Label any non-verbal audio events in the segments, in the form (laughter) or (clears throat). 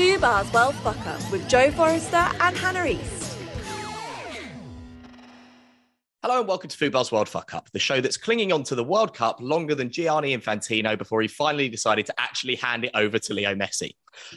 Fubar's World Fuck Up with Joe Forrester and Hannah East. Hello and welcome to Fubar's World Fuck Up, the show that's clinging on to the World Cup longer than Gianni Infantino before he finally decided to actually hand it over to Leo Messi.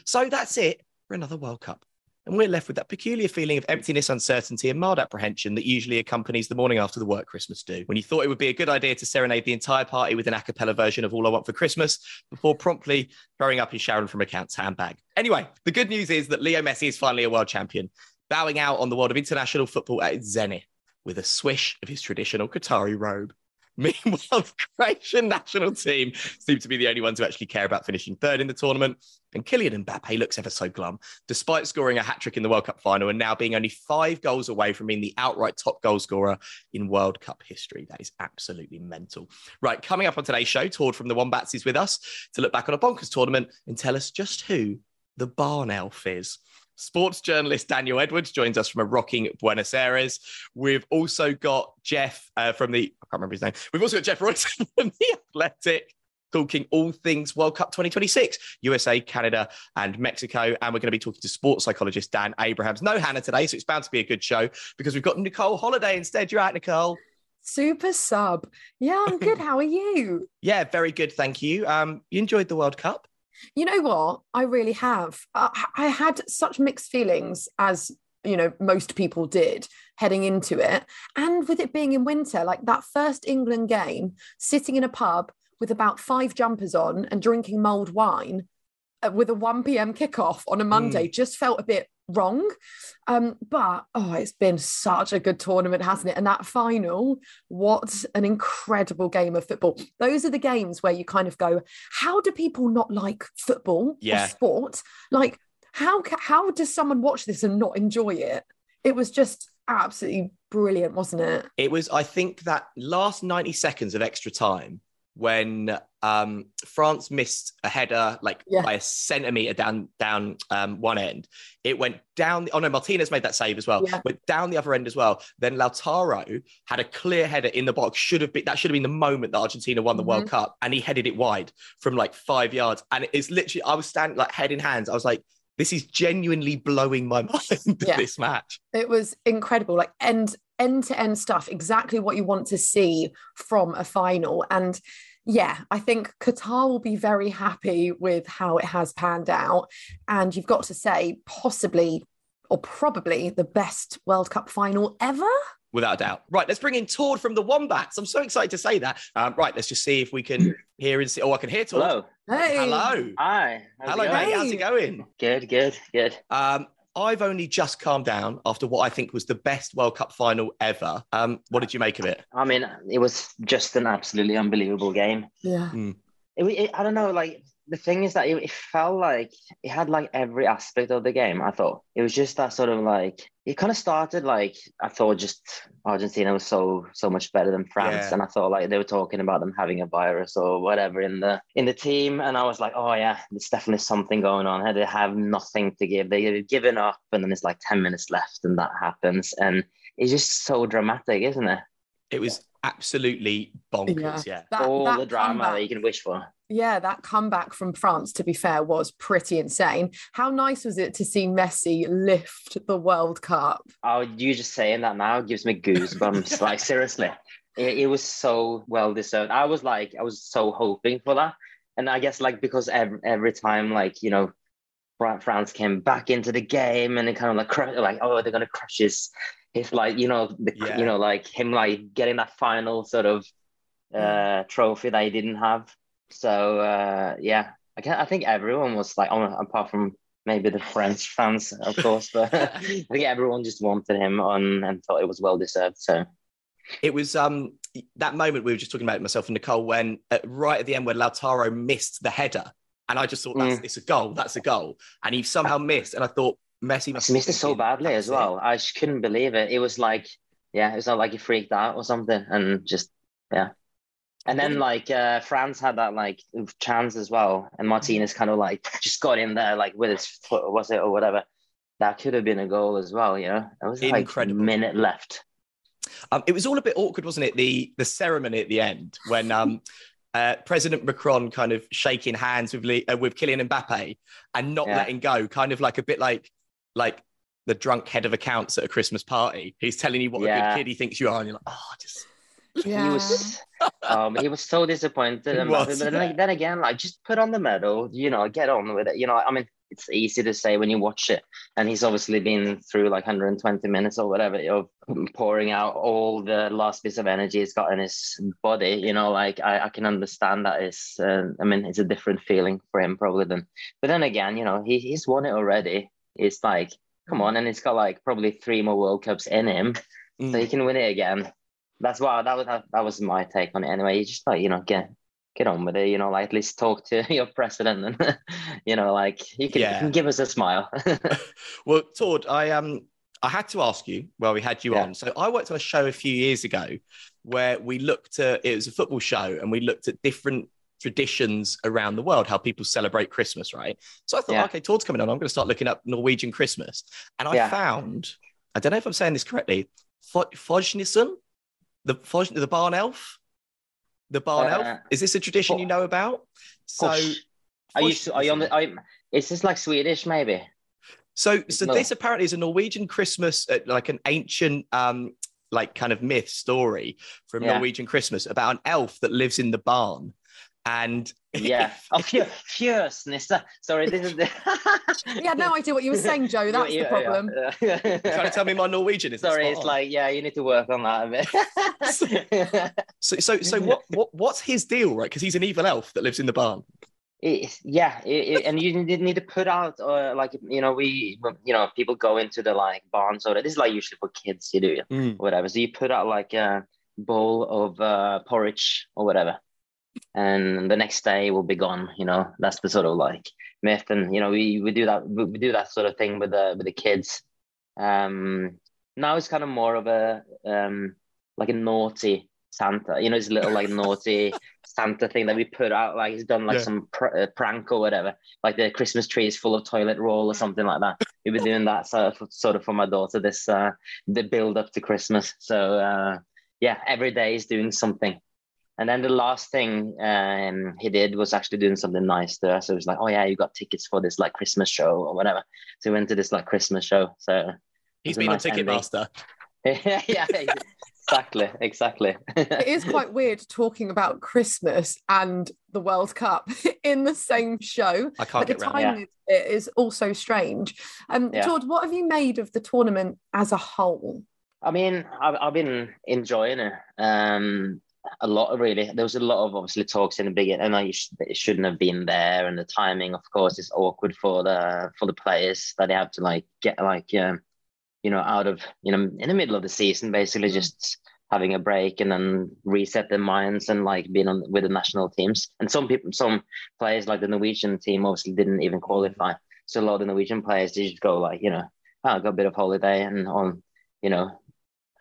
So that's it for another World Cup. And we're left with that peculiar feeling of emptiness, uncertainty, and mild apprehension that usually accompanies the morning after the work Christmas do. When you thought it would be a good idea to serenade the entire party with an a cappella version of All I Want for Christmas before promptly throwing up his Sharon from Account's handbag. Anyway, the good news is that Leo Messi is finally a world champion, bowing out on the world of international football at its zenith with a swish of his traditional Qatari robe. (laughs) Meanwhile, (laughs) the Croatian national team seem to be the only ones who actually care about finishing third in the tournament. And Kylian Mbappe looks ever so glum, despite scoring a hat trick in the World Cup final and now being only five goals away from being the outright top goal scorer in World Cup history. That is absolutely mental. Right, coming up on today's show, Tord from the Wombats is with us to look back on a bonkers tournament and tell us just who the barn elf is. Sports journalist Daniel Edwards joins us from a rocking Buenos Aires. We've also got Jeff uh, from the, I can't remember his name. We've also got Jeff Royston (laughs) from the Athletic talking all things World Cup 2026, USA, Canada, and Mexico. And we're going to be talking to sports psychologist Dan Abrahams. No Hannah today, so it's bound to be a good show because we've got Nicole Holliday instead. You're out, Nicole. Super sub. Yeah, I'm good. (laughs) How are you? yeah, very good. Thank you. Um, you enjoyed the World Cup? You know what? I really have. I, I had such mixed feelings as you know most people did heading into it and with it being in winter like that first england game sitting in a pub with about five jumpers on and drinking mulled wine uh, with a 1 p.m. kickoff on a Monday mm. just felt a bit wrong. Um, but oh, it's been such a good tournament, hasn't it? And that final, what an incredible game of football. Those are the games where you kind of go, how do people not like football yeah. or sport? Like, how how does someone watch this and not enjoy it? It was just absolutely brilliant, wasn't it? It was. I think that last ninety seconds of extra time when um, France missed a header like yeah. by a centimeter down down um, one end. It went down. Oh no, Martinez made that save as well. Yeah. Went down the other end as well. Then Lautaro had a clear header in the box. Should have been that should have been the moment that Argentina won the mm-hmm. World Cup, and he headed it wide from like five yards. And it's literally I was standing like head in hands. I was like. This is genuinely blowing my (laughs) mind. Yeah. This match, it was incredible. Like end end to end stuff, exactly what you want to see from a final. And yeah, I think Qatar will be very happy with how it has panned out. And you've got to say, possibly or probably the best World Cup final ever. Without a doubt. Right, let's bring in Tord from the Wombats. I'm so excited to say that. Um, right, let's just see if we can hear and see. Oh, I can hear Tord. Hello. Hey. Hello. Hi. Hello, mate. How's it going? Good, good, good. Um, I've only just calmed down after what I think was the best World Cup final ever. Um, what did you make of it? I mean, it was just an absolutely unbelievable game. Yeah. Mm. It, it, I don't know, like the thing is that it, it, felt like it had like every aspect of the game. I thought it was just that sort of like it kind of started like I thought just Argentina was so so much better than France, yeah. and I thought like they were talking about them having a virus or whatever in the in the team, and I was like, oh yeah, there's definitely something going on. They have nothing to give. They've given up, and then it's like ten minutes left, and that happens, and it's just so dramatic, isn't it? It was absolutely bonkers. Yeah, yeah. That, all that the drama comeback, that you can wish for. Yeah, that comeback from France, to be fair, was pretty insane. How nice was it to see Messi lift the World Cup? Oh, you just saying that now gives me goosebumps. (laughs) like seriously, it, it was so well deserved. I was like, I was so hoping for that, and I guess like because every every time like you know France came back into the game and it kind of like like oh they're gonna crush his his like you know the yeah. you know like him like getting that final sort of uh trophy that he didn't have. So uh yeah, I can I think everyone was like on apart from maybe the French fans of course, but (laughs) I think everyone just wanted him on and thought it was well deserved. So it was um that moment we were just talking about myself and Nicole when uh, right at the end when Lautaro missed the header and I just thought that's mm. it's a goal that's a goal and he somehow missed and I thought Messi must missed it so badly as well. I just couldn't believe it. It was like, yeah, it was not like he freaked out or something, and just yeah. And then like uh, France had that like chance as well, and Martinez kind of like (laughs) just got in there like with his foot, was it or whatever. That could have been a goal as well. You know, it was like Incredible. a minute left. Um, it was all a bit awkward, wasn't it? The the ceremony at the end when um, (laughs) uh, President Macron kind of shaking hands with Le- uh, with Kylian Mbappe and not Yeah. letting go, kind of like a bit like like the drunk head of accounts at a Christmas party. He's telling you what a good kid he thinks you are, and you're like, oh, just Yeah. He was, (laughs) um, he was so disappointed. And was, but then, yeah. then again, like just put on the medal, you know, get on with it. You know, I mean, it's easy to say when you watch it, and he's obviously been through like 120 minutes or whatever of pouring out all the last bits of energy he's got in his body. You know, like I, I can understand that is, uh, I mean, it's a different feeling for him probably than. But then again, you know, he he's won it already. It's like, come on, and he's got like probably three more World Cups in him so mm. he can win it again. That's why that was that, that was my take on it. Anyway, you just like you know get get on with it. You know, like at least talk to (laughs) your president, and (laughs) you know, like you can, you can give us a smile. (laughs) Well, Tord, I um I had to ask you while we had you Yeah. on. So I worked on a show a few years ago where we looked at it was a football show and we looked at different traditions around the world, how people celebrate Christmas, right? So I thought, Yeah. okay, Tord's coming on. I'm going to start looking up Norwegian Christmas. And I Yeah. found, I don't know if I'm saying this correctly, Fo- Fojnisen, the the barn elf. The barn Uh, elf. Is this a tradition you know about? So Gosh. Are you are you on the? Are, you- is this like Swedish maybe? So, so No. this apparently is a Norwegian Christmas, uh, like an ancient, um, like kind of myth story from Yeah. Norwegian Christmas about an elf that lives in the barn, and Yeah. (laughs) Oh, Fjö- Fjøsnisse. Sorry, this is the. (laughs) You had no idea what you were saying, Joe. (laughs) That's the problem. Yeah, trying to tell me my Norwegian is Sorry, it's like yeah, you need to work on that a bit. so, so, so what, what, what's his deal, right? Because he's an evil elf that lives in the barn. It's, yeah, it, it- and you didn't need to put out uh, like you know we you know people go into the like barns or this is like usually for kids you do whatever. So you put out like a bowl of uh, porridge or whatever, and the next day will be gone. You know that's the sort of like myth, and you know we, we do that we do that sort of thing with the with the kids. Um, now it's kind of more of a um like a naughty Santa. You know, it's a little like naughty (laughs) Santa thing that we put out. Like he's done like Yeah. some pr- uh, prank or whatever. Like the Christmas tree is full of toilet roll or something like that. We've been doing that sort of, sort of for my daughter. This uh the build up to Christmas. So uh yeah, every day is doing something. And then the last thing um, he did was actually doing something nice there. So it was like, oh yeah, you got tickets for this like Christmas show or whatever. So we went to this like Christmas show. So He's It's a been nice on ending. Ticketmaster. (laughs) yeah, exactly, exactly. It is quite weird talking about Christmas and the World Cup (laughs) in the same show. I can't But the get round. timing of it is also strange. Um, Yeah. George, what have you made of the tournament as a whole? I mean, I've, I've been enjoying it um, a lot, of really. There was a lot of obviously talks in the beginning, and I sh- it shouldn't have been there. And the timing, of course, is awkward for the for the players that they have to like get like um, you know out of you know in the middle of the season, basically just having a break and then reset their minds and like being on with the national teams. And some people, some players like the Norwegian team, obviously didn't even qualify. So a lot of the Norwegian players they just go like you know, oh, I got a bit of holiday and on you know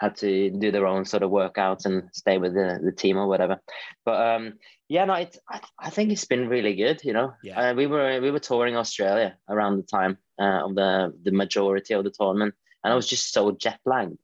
had to do their own sort of workouts and stay with the, the team or whatever. But um, yeah, no, it, I, I think it's been really good. You know, Yeah. uh, we were we were touring Australia around the time uh, of the the majority of the tournament, and I was just so jet lagged.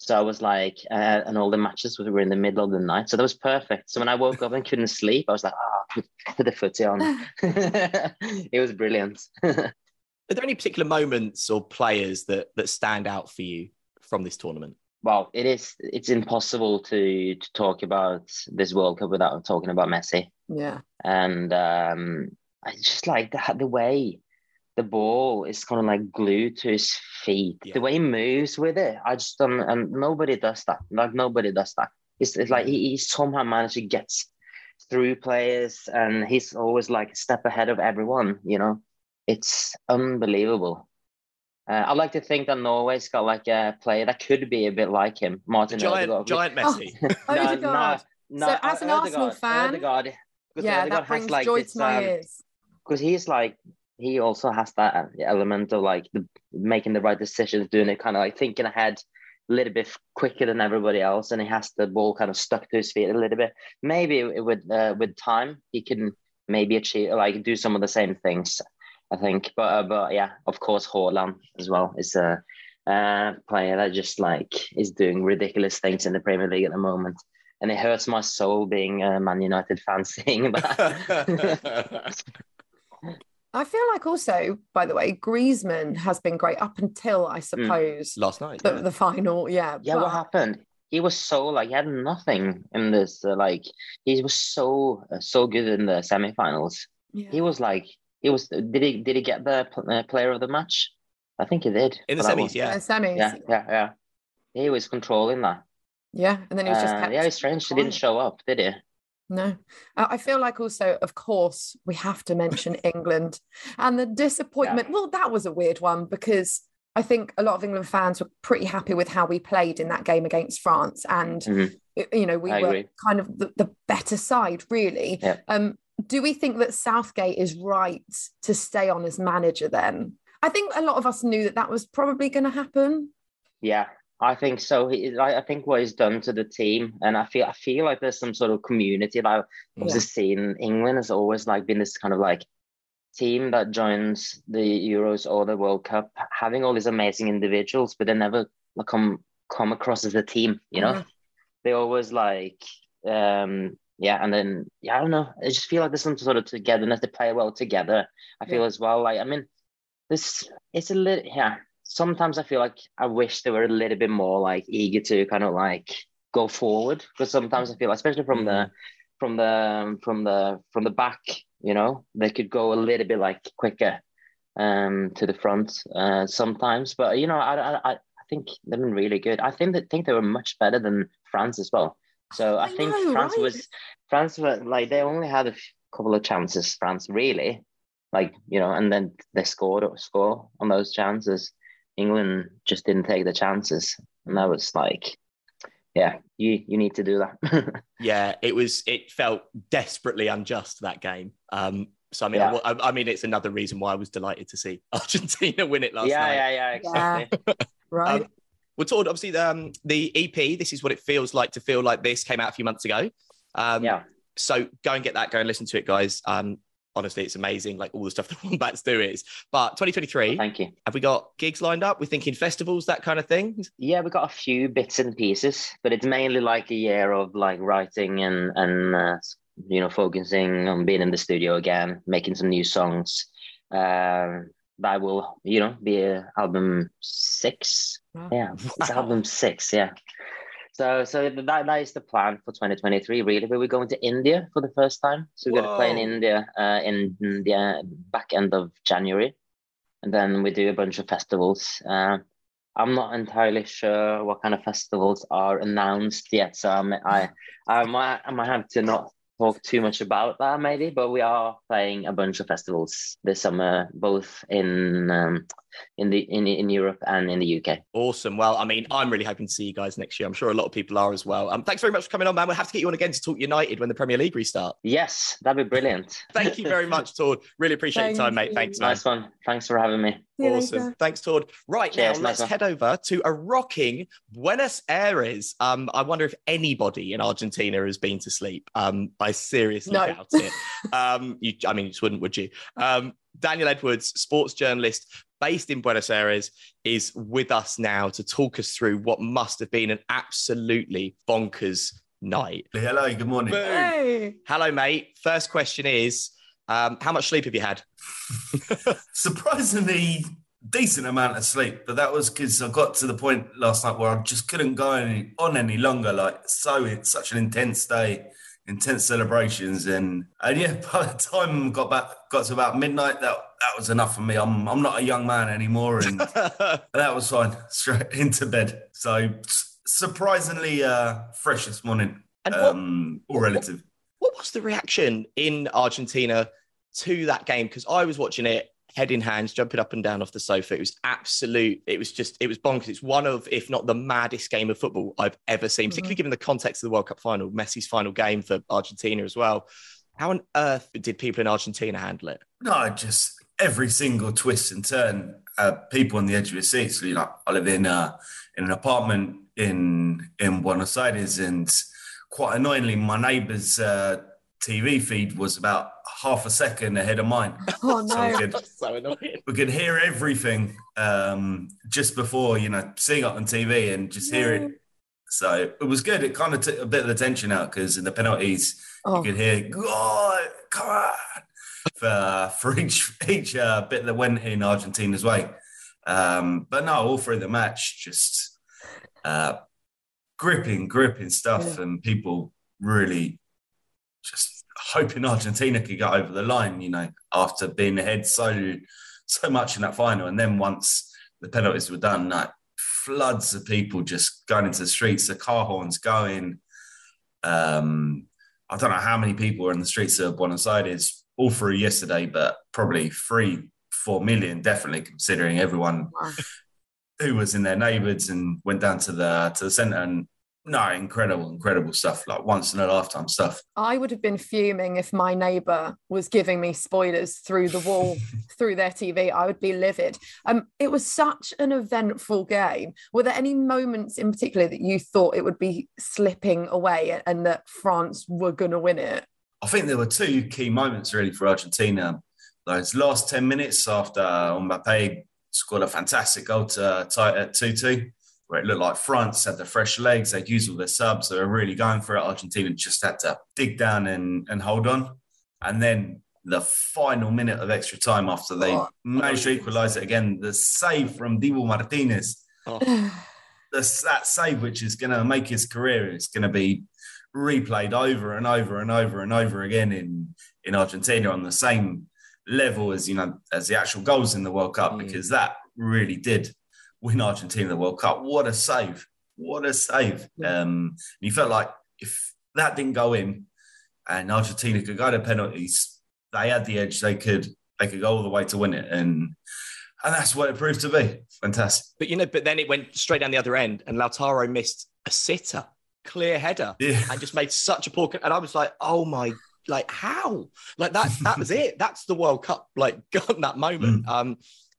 So I was like, uh, and all the matches were in the middle of the night, so that was perfect. So when I woke up and couldn't sleep, I was like, ah, put, put the footy on. (laughs) (laughs) it was brilliant. (laughs) Are there any particular moments or players that that stand out for you from this tournament? Well, it is. It's impossible to to talk about this World Cup without talking about Messi. Yeah. and um, I just like the, the way the ball is kind of like glued to his feet. Yeah. The way he moves with it, I just don't. And nobody does that. Like nobody does that. It's, it's like he, he somehow managed to get through players, and he's always like a step ahead of everyone. You know, it's unbelievable. Uh, I like to think that Norway's got like a player that could be a bit like him, Martin Giant, Odegaard. giant Oh, Messi. (laughs) Odegaard. So as an Arsenal fan- Odegaard, because Yeah, Odegaard that has, brings like, joy this, to my um, ears. because he's like he also has that element of like the, making the right decisions, doing it kind of like thinking ahead a little bit quicker than everybody else, and he has the ball kind of stuck to his feet a little bit. Maybe with uh, with time he can maybe achieve like do some of the same things. I think, but uh, but yeah, of course, Haaland as well is a uh, player that just like is doing ridiculous things in the Premier League at the moment. and it hurts my soul being a Man United fan (laughs) seeing that. I feel like also, by the way, Griezmann has been great up until I suppose Last night. the, yeah. the final. Yeah, yeah, but- what happened? He was so like he had nothing in this. Uh, like he was so uh, so good in the semifinals. yeah. He was like he was. Did he did he get the uh, player of the match? I think he did In the semis, one. yeah. Yeah, semis. Yeah, yeah, yeah. He was controlling that. Yeah, and then he was just Uh, yeah, it's strange he didn't show up, did he? No, Uh, I feel like also, of course, we have to mention (laughs) England and the disappointment. Well, that was a weird one because I think a lot of England fans were pretty happy with how we played in that game against France, and Mhm. you know we I were agree. kind of the, the better side, really. Yeah. Um, do we think that Southgate is right to stay on as manager? Then I think a lot of us knew that that was probably going to happen. Yeah, I think so. He, I, think what he's done to the team, and I feel I feel like there's some sort of community that I've also Yeah. seen. England has always like been this kind of like team that joins the Euros or the World Cup, having all these amazing individuals, but they never like, come come across as a team. You know, Yeah. they always like um yeah, and then yeah, I don't know. I just feel like there's some sort of togetherness. They play well together. I feel Yeah. as well. Like I mean, this it's a little yeah. Sometimes I feel like I wish they were a little bit more like eager to kind of like go forward because sometimes I feel, especially from the from the from the from the back, you know, they could go a little bit like quicker um to the front uh sometimes. But you know, I I I I think they've been really good. I think that think they were much better than France as well. So I, I think know, France right? was France were like they only had a couple of chances. France really, like you know, and then they scored or score on those chances. England just didn't take the chances, and that was like, yeah, you you need to do that. (laughs) Yeah, it was. It felt desperately unjust that game. Um, so I mean, Yeah. I, I mean, it's another reason why I was delighted to see (laughs) Argentina win it last yeah, night. yeah, yeah, exactly. (laughs) Right. Um, We're told, obviously, the, um, the EP. This is what it feels like to feel like this. Came out a few months ago. Um, yeah, So go and get that. Go and listen to it, guys. Um, honestly, it's amazing. Like all the stuff (laughs) the Wombats do is. But 2023, thank you. have we got gigs lined up? We're thinking festivals, that kind of thing. Yeah, we've got a few bits and pieces, but it's mainly like a year of like writing and and uh, you know focusing on being in the studio again, making some new songs. Um, that will you know be album six. Wow. Yeah, (laughs) it's Wow. album six. Yeah. So so that that is the plan for 2023. Really, but we're going to India for the first time. So we're going to play in India uh, in the back end of January, and then we do a bunch of festivals. Uh, I'm not entirely sure what kind of festivals are announced yet, so I'm, I I might I might have to not talk too much about that maybe. But we are playing a bunch of festivals this summer, both in um, in the in in Europe and in the UK. Awesome. Well, I mean, I'm really hoping to see you guys next year. I'm sure a lot of people are as well. Um, thanks very much for coming on, man. We'll have to get you on again to talk United when the Premier League restart. Yes, that'd be brilliant. (laughs) Thank you very much, Tord. Really appreciate Thank your time, mate. Thanks, man. nice one. Thanks for having me. See you Awesome. later. Thanks, Tord. Right Cheers, now, let's one. head over to a rocking Buenos Aires. Um, I wonder if anybody in Argentina has been to sleep. Um, I seriously No. doubt it. Um, you, I mean, you just wouldn't, would you? Um, Daniel Edwards, sports journalist based in Buenos Aires, is with us now to talk us through what must have been an absolutely bonkers night. Hello, good morning. Hey. Hello, mate. First question is, um, how much sleep have you had? (laughs) Surprisingly decent amount of sleep, but that was because I got to the point last night where I just couldn't go any, on any longer. Like so, it's such an intense day, intense celebrations, and and yeah, (laughs) by the time I got back, got to about midnight, that that was enough for me. I'm I'm not a young man anymore, and (laughs) that was fine. Straight into bed. So surprisingly uh, fresh this morning, and what, um, all relative. what was the reaction in Argentina to that game? Because I was watching it head in hands, jumping up and down off the sofa. It was absolute. It was just. It was bonkers. It's one of, if not the maddest game of football I've ever seen, particularly given the context of the World Cup final, Messi's final game for Argentina as well. How on earth did people in Argentina handle it? No, just every single twist and turn. Uh, people on the edge of your seats. You know, I live in uh, in an apartment in in Buenos Aires, and quite annoyingly, my neighbour's uh, TV feed was about half a second ahead of mine. (laughs) Oh So we no. could so annoying. we could hear everything um, just before you know seeing it on TV and just hearing So it was good. It kind of took a bit of the tension out because in the penalties, Oh. you could hear, God, come on, for, for each, each uh, bit that went in Argentina's way. Um, but no, all through the match, just uh, gripping, gripping stuff, and people really just hoping Argentina could get over the line, you know, after being ahead so so much in that final. And then once the penalties were done, like floods of people just going into the streets, the car horns going. Um, I don't know how many people were in the streets of Buenos Aires all through yesterday, but probably three, four million, definitely considering everyone Wow. who was in their neighborhoods and went down to the to the center and no, incredible, incredible stuff, like once in a lifetime stuff. I would have been fuming if my neighbour was giving me spoilers through the wall, (laughs) through their TV. I would be livid. Um, it was such an eventful game. Were there any moments in particular that you thought it would be slipping away and that France were going to win it? I think there were two key moments really for Argentina. Those last 10 minutes after Mbappe scored a fantastic goal to tie it at 2 2, where it looked like France had the fresh legs, they'd used all their subs, they were really going for it. Argentina just had to dig down and, and hold on. And then the final minute of extra time after they Oh. managed to equalise it again, the save from Dibu Martinez Oh, (sighs) the, that save, which is going to make his career, is going to be replayed over and over and over and over again in in Argentina on the same level as you know as the actual goals in the World Cup, Mm. because that really did win Argentina the World Cup. What a save! What a save! Um, you felt like if that didn't go in, and Argentina could go to penalties, they had the edge. They could they could go all the way to win it, and and that's what it proved to be. Fantastic. but you know, but then it went straight down the other end, and Lautaro missed a sitter, clear header, Yeah. and just made such a poor. And I was like, oh my, like how? Like that? That was it. That's the World Cup. Like (laughs) got that moment. Um,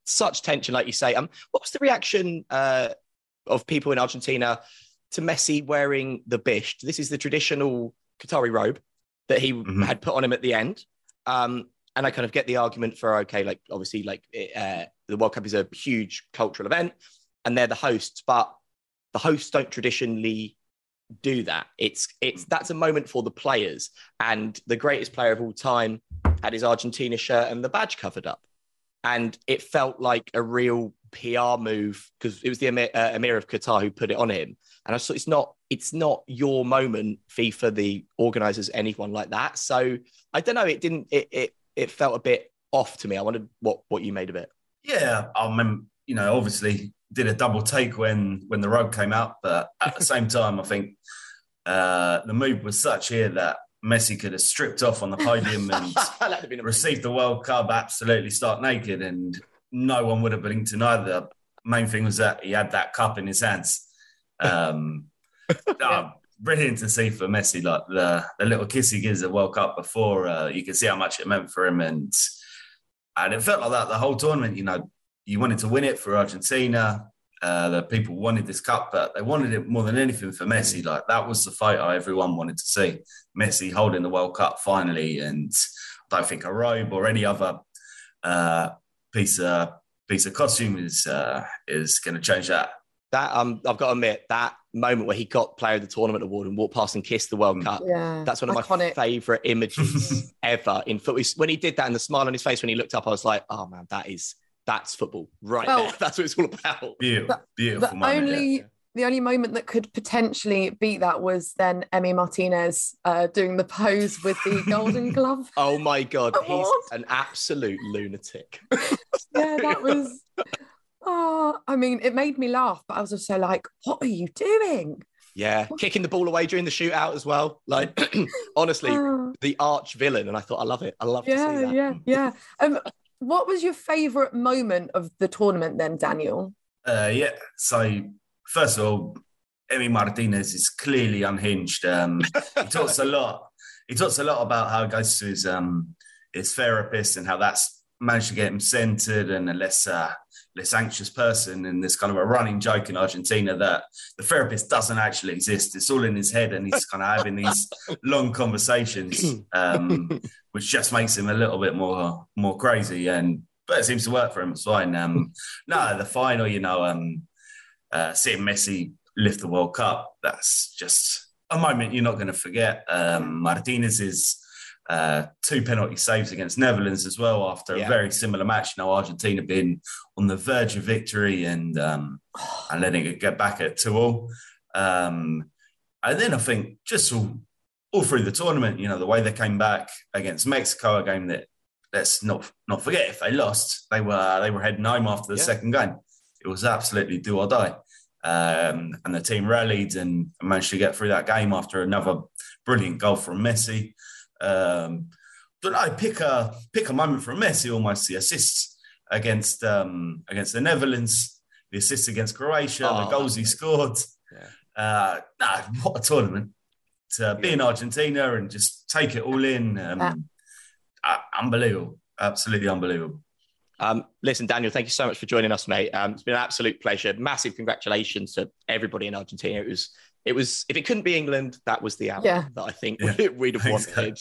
such tension, like you say. Um, what was the reaction uh of people in Argentina to Messi wearing the bisht? This is the traditional Qatari robe that he Mhm. had put on him at the end. Um, and I kind of get the argument for okay, like obviously, like uh, the World Cup is a huge cultural event, and they're the hosts, but the hosts don't traditionally do that. It's it's that's a moment for the players, and the greatest player of all time had his Argentina shirt and the badge covered up, and it felt like a real PR move because it was the Emir, uh, Emir of Qatar who put it on him, and I thought it's not it's not your moment, FIFA, the organisers, anyone like that. So I don't know. It didn't. It it it felt a bit off to me. I wondered what what you made of it. Yeah, I remember, you know, obviously did a double take when when the rug came out, but at the same time, I think uh, the move was such here that Messi could have stripped off on the podium and (laughs) That'd have been amazing. received the World Cup absolutely stark naked, and no one would have blinked an eye. The main thing was that he had that cup in his hands. Um, (laughs) oh, brilliant to see for Messi, like the, the little kiss he gives at World Cup before. Uh, you can see how much it meant for him, and and it felt like that the whole tournament. You know, you wanted to win it for Argentina. Uh, the people wanted this cup, but they wanted it more than anything for Messi. Like that was the photo everyone wanted to see. Messi holding the World Cup finally, and I don't think a robe or any other uh, piece of piece of costume is uh, is going to change that. That um, I've got to admit that moment where he got Player of the Tournament award and walked past and kissed the World Mm. Cup. Yeah. That's one of my favorite images (laughs) ever in football. When he did that and the smile on his face when he looked up, I was like, "Oh man, that is that's football right Well, there. (laughs) That's what it's all about." Beautiful, beautiful The moment. yeah. only the only moment that could potentially beat that was then Emi Martinez uh, doing the pose with the (laughs) Golden Glove. Oh my god, he's an absolute lunatic. (laughs) Yeah, that was. Oh, I mean, it made me laugh, but I was also like, "What are you doing?" Yeah, kicking the ball away during the shootout as well. Like, (clears throat) honestly, Oh, the arch villain, and I thought I love it. I love to see yeah, that. yeah, yeah. Um, what was your favourite moment of the tournament then, Daniel? Uh, yeah. So first of all, Emi Martinez is clearly unhinged. Um, he (laughs) talks a lot. He talks a lot about how he goes to his um, his therapist and how that's managed to get him centered and a less uh, less anxious person. And there's kind of a running joke in Argentina that the therapist doesn't actually exist. It's all in his head, and he's kind of having these (laughs) long conversations, um, which just makes him a little bit more more crazy. And but it seems to work for him. It's fine. Um, (laughs) no, the final, you know, um, uh, seeing Messi lift the World Cup. That's just a moment you're not going to forget. Um, Martinez's uh, two penalty saves against Netherlands as well after Yeah. a very similar match. You Now Argentina being on the verge of victory and um, and letting it get back at two all. Um, and then I think just all, all through the tournament, you know, the way they came back against Mexico, a game that let's not not forget if they lost, they were they were heading home after the Yeah. second game. It was absolutely do or die. Um, and the team rallied and managed to get through that game after another brilliant goal from Messi. Um, don't know, pick a pick a moment from Messi, almost the assists against um, against the Netherlands, the assists against Croatia, Oh, the goals he scored. Yeah. Uh, nah, what a tournament to be in Argentina and just take it all in. Um, Yeah. uh, unbelievable, absolutely unbelievable. Um, listen, Daniel, thank you so much for joining us, mate. Um, it's been an absolute pleasure. Massive congratulations to everybody in Argentina. It was, it was. If it couldn't be England, that was the outcome Yeah. that I think Yeah. we'd have Thanks, wanted.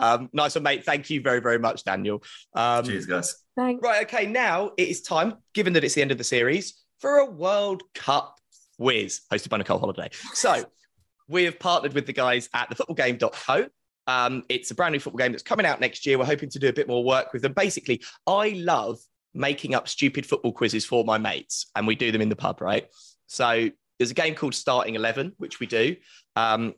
Um, nice one, mate. Thank you very, very much, Daniel. Um, Cheers, guys. Thanks. Right, okay, now it is time, given that it's the end of the series, for a World Cup quiz hosted by Nicole Holliday. So we have partnered with the guys at thefootballgame.co. Um, it's a brand new football game that's coming out next year. We're hoping to do a bit more work with them. Basically, I love making up stupid football quizzes for my mates, and we do them in the pub, right? So there's a game called Starting 11, which we do. Um,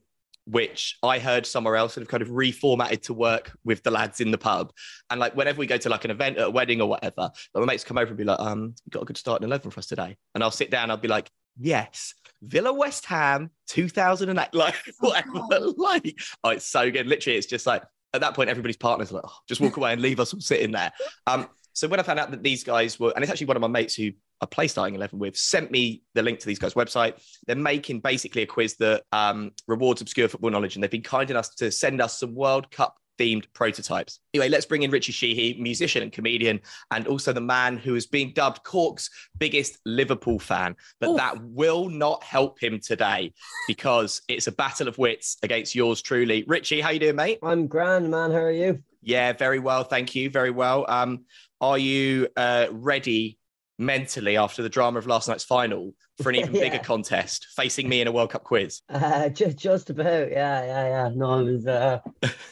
which I heard somewhere else and have kind of reformatted to work with the lads in the pub. And like whenever we go to like an event a wedding or whatever, like my mates come over and be like, um, got a good starting 11 for us today. And I'll sit down, I'll be like, yes, Villa West Ham 2008, like (laughs) whatever. like, oh, it's so good. Literally, it's just like at that point, everybody's partners like, oh, just walk away and leave us all sitting there. Um, so when I found out that these guys were, and it's actually one of my mates who I play starting 11 with, sent me the link to these guys' website. They're making basically a quiz that um, rewards obscure football knowledge, and they've been kind enough to send us some World Cup themed prototypes. Anyway, let's bring in Richy Sheehy, musician and comedian, and also the man who is being dubbed Cork's biggest Liverpool fan. But Oof. that will not help him today because it's a battle of wits against yours truly. Richy, how you doing, mate? I'm grand, man. How are you? Yeah, very well. Thank you. Very well. Um, are you uh, ready mentally after the drama of last night's final for an even (laughs) Yeah. bigger contest facing me in a World Cup quiz? (laughs) Uh, just just about, yeah, yeah, yeah. No, I was, uh,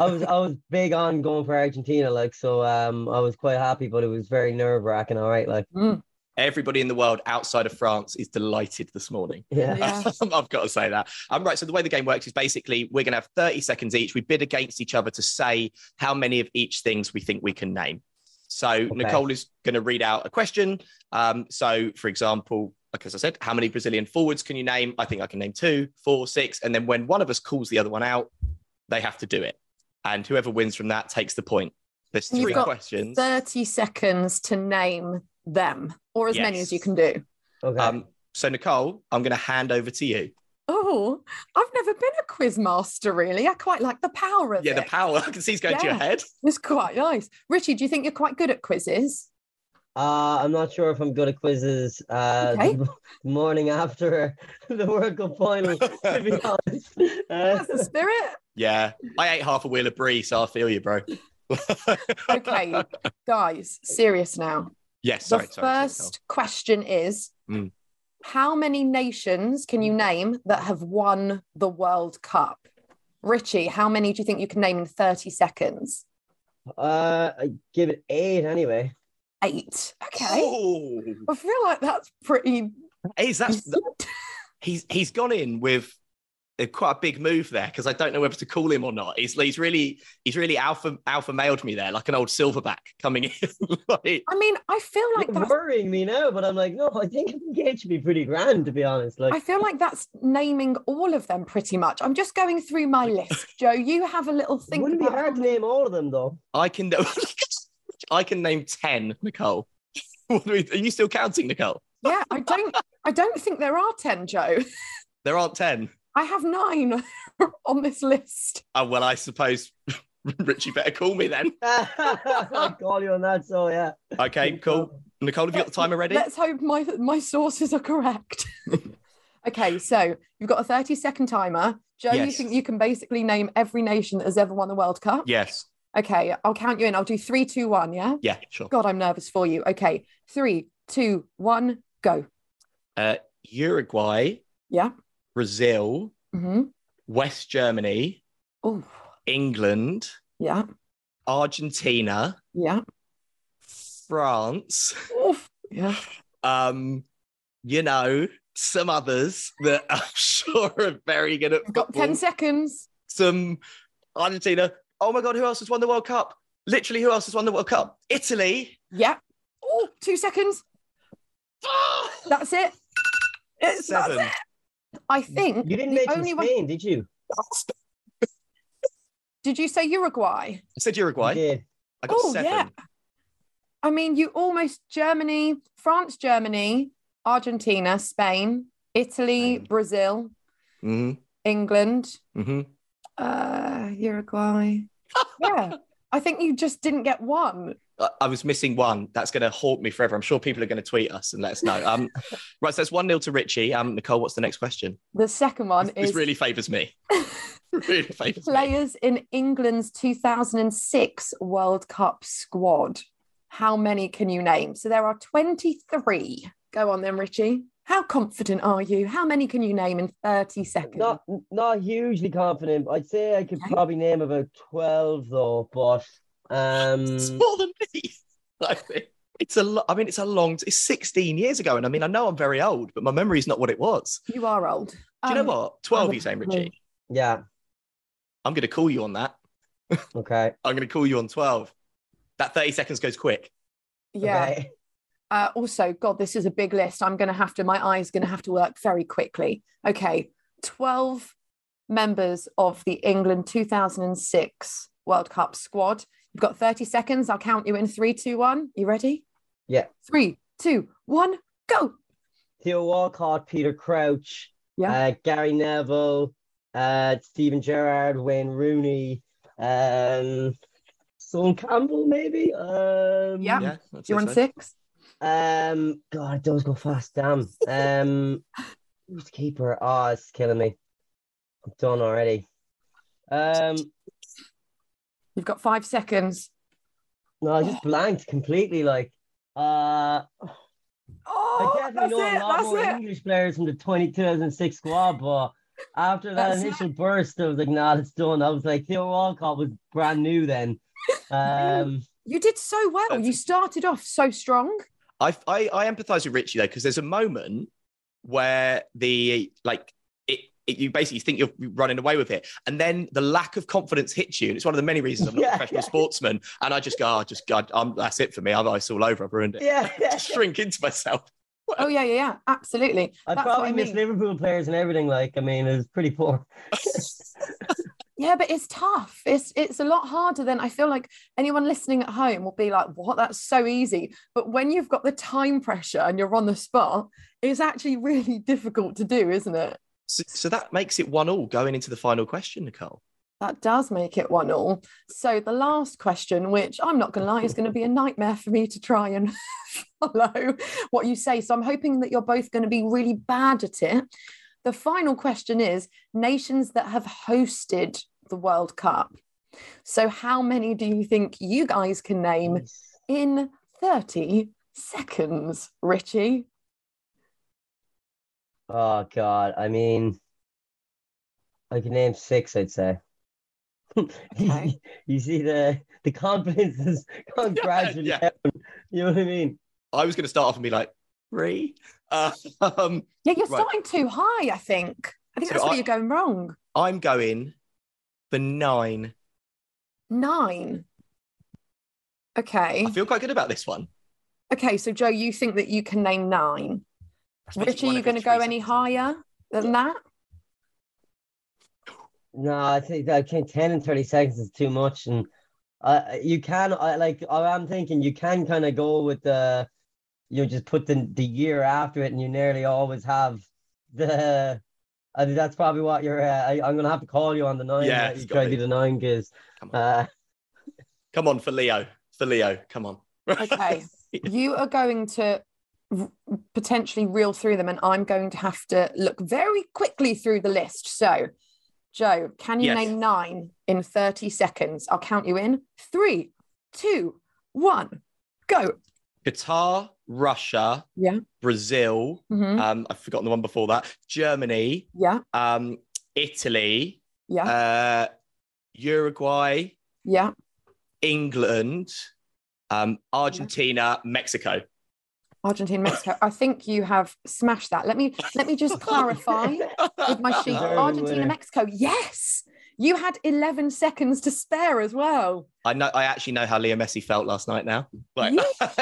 I was, I was big on going for Argentina, like, so, um, I was quite happy, but it was very nerve wracking. All right, like, Mm, Everybody in the world outside of France is delighted this morning. yeah, (laughs) Yeah. I've got to say that. Um, right. So the way the game works is basically we're going to have 30 seconds each. We bid against each other to say how many of each things we think we can name. So Nicole is going to read out a question. Um, so, for example, like as I said, how many Brazilian forwards can you name? I think I can name two, four, six. And then when one of us calls the other one out, they have to do it. And whoever wins from that takes the point. There's You've three got questions. 30 seconds to name them, or as many as you can do. okay. Um, so, Nicole, I'm going to hand over to you. Oh, I've never been a quiz master, really. I quite like the power of Yeah, the power. (laughs) I can see it's going to your head. It's quite nice. Richy, do you think you're quite good at quizzes? Uh, I'm not sure if I'm good at quizzes. Uh, Okay. (laughs) the morning after (laughs) the World Cup final, to be (laughs) honest. Uh, That's the spirit. Yeah, I ate half a wheel of brie, so I feel you, bro. Okay, guys, serious now. yes, sorry. the sorry, sorry, first question is Mm. How many nations can you name that have won the World Cup? Richy, how many do you think you can name in 30 seconds? uh, I give it eight anyway. Eight. Okay. Oh, I feel like that's pretty. is that (laughs) he's he's gone in with a, quite a big move there because I don't know whether to call him or not. He's he's really he's really alpha alpha mailed me there like an old silverback coming in. (laughs) like, I mean, I feel like that's. worrying me now, but I'm like, no, I think it should be pretty grand, to be honest. Like, I feel like that's naming all of them pretty much. I'm just going through my (laughs) list. Joe, you have a little it think wouldn't be hard to name all of them, though. I can I can name ten, Nicole. (laughs) Are you still counting, Nicole? Yeah, I don't. I don't think there are ten, Joe. (laughs) There aren't ten. I have nine (laughs) on this list. Oh well, I suppose Richy better call me then. I'll call you on that, so yeah. Okay, cool. Nicole, have you got the timer ready? Let's hope my my sources are correct. okay, so you've got a 30 second timer. Joe, you think you can basically name every nation that has ever won the World Cup? Yes. Okay, I'll count you in. I'll do three, two, one. Yeah. Yeah, sure. God, I'm nervous for you. Okay, three, two, one, go. Uh, Uruguay, Yeah. Brazil, Mm-hmm. West Germany, Oh, England, yeah. Argentina, Yeah. France, Oof. Yeah. um, you know, some others that (laughs) I'm sure are very good at You've got football. 10 seconds. Some Argentina. Oh my God, who else has won the World Cup? Literally, who else has won the World Cup? Italy. Yeah. Oh, two seconds. (gasps) That's it. It's, that's Seven. it. I think You didn't the mention only one. Spain, did you? Did you say Uruguay? I said Uruguay. Yeah. did. I got Oh, seven. yeah. I mean, you almost Germany, France, Germany, Argentina, Spain, Italy, Spain. Brazil, hmm England, hmm uh, Uruguay. (laughs) yeah. I think you just didn't get one. I, was missing one. That's going to haunt me forever. I'm sure people are going to tweet us and let us know. Um, (laughs) right, so that's one nil to Richy. Um, Nicole, what's the next question? The second one This is really favours me. (laughs) really favours me. players in England's 2006 World Cup squad. How many can you name? So there are 23. Go on then, Richy. How confident are you? How many can you name in 30 seconds? Not not hugely confident. I'd say I could Okay. probably name about twelve though, but um (laughs) It's more than me. (laughs) I think it's a lot. I mean, it's a long. It's 16 years ago, and I mean, I know I'm very old, but my memory is not what it was. You are old. Do you know Um, what? 12, I you saying, Richy? yeah, I'm going to call you on that. okay. (laughs) I'm going to call you on 12. That 30 seconds goes quick. Yeah. Okay. Uh, also, God, this is a big list. I'm going to have to, my eye's going to have to work very quickly. Okay. 12 members of the England 2006 World Cup squad. You've got 30 seconds. I'll count you in three, two, one. You ready? Yeah. Three, two, one, go. Theo Walcott, Peter Crouch, Yeah. uh, Gary Neville, uh, Steven Gerrard, Wayne Rooney, um, Sol Campbell, maybe. Um, Yeah. Yeah. I'd You're on so. six. Um, God, those go fast. Damn. Um, who's the keeper? Oh, it's killing me. I'm done already. Um, You've got five seconds. no, I just blanked completely. Like, uh, Oh, I definitely know a lot more English players from the 20, 2006 squad, but after that That's it. initial burst, I was like, nah, it's done. I was like, Theo Walcott was brand new then. (laughs) Um, You did so well. You started off so strong. I, I, I empathize with Richy though, because there's a moment where the like it, it, you basically think you're running away with it, and then the lack of confidence hits you, and it's one of the many reasons I'm not (laughs) Yeah, a professional yeah. sportsman. And I just go, oh, just God, I'm, that's it for me. I'm ice all over. I've ruined it. yeah, (laughs) Just shrink into myself. Oh, yeah, yeah, yeah. Absolutely. I That's probably what I missed mean. Liverpool players and everything. Like, I mean, it was pretty poor. (laughs) Yeah, but it's tough. It's it's a lot harder than I feel like anyone listening at home will be like, "What? That's so easy." But when you've got the time pressure and you're on the spot, it's actually (laughs) really difficult to do, isn't it? So, so that makes it one all going into the final question, Nicole. That does make it one all. So the last question, which I'm not going to lie, is going to be a nightmare for me to try and (laughs) follow what you say. So I'm hoping that you're both going to be really bad at it. The final question is nations that have hosted the World Cup. So how many do you think you guys can name in 30 seconds, Richy? Oh God, I mean, I can name six. I'd say. (laughs) Okay. you see the the confidence has gone (laughs) gradually yeah. down. You know what I mean? I was going to start off and be like three. Uh, (laughs) um, Yeah, you're Right. starting too high, I think. I think So that's where I- you're going wrong. I'm going for nine. Nine. Okay. I feel quite good about this one. Okay, so Joe, you think that you can name nine. Especially Richy, one you going to three go any higher than that? No, I think I think ten and thirty seconds is too much, and uh, you can I like I'm thinking you can kind of go with the you know, just put the the year after it, and you nearly always have the. I think that's probably what you're. Uh, I, I'm gonna have to call you on the nine. Yeah, that you gotta try to do the nine because. Come on. Uh, Come on for Leo. For Leo. Come on. Okay. (laughs) you are going to potentially reel through them, and I'm going to have to look very quickly through the list. So, Joe, can you Yes. name nine in 30 seconds? I'll count you in three, two, one, go. Qatar, Russia, Yeah. Brazil. Mhm. Um, I've forgotten the one before that. Germany, Yeah. um, Italy, Yeah. uh, Uruguay, yeah. England, um, Argentina, Mexico. Argentina, Mexico. I think you have smashed that. Let me let me just (laughs) oh, clarify with my sheet. Deserving Argentina, winner. Mexico. Yes. You had 11 seconds to spare as well. I know. I actually know how Leo Messi felt last night. Now, like,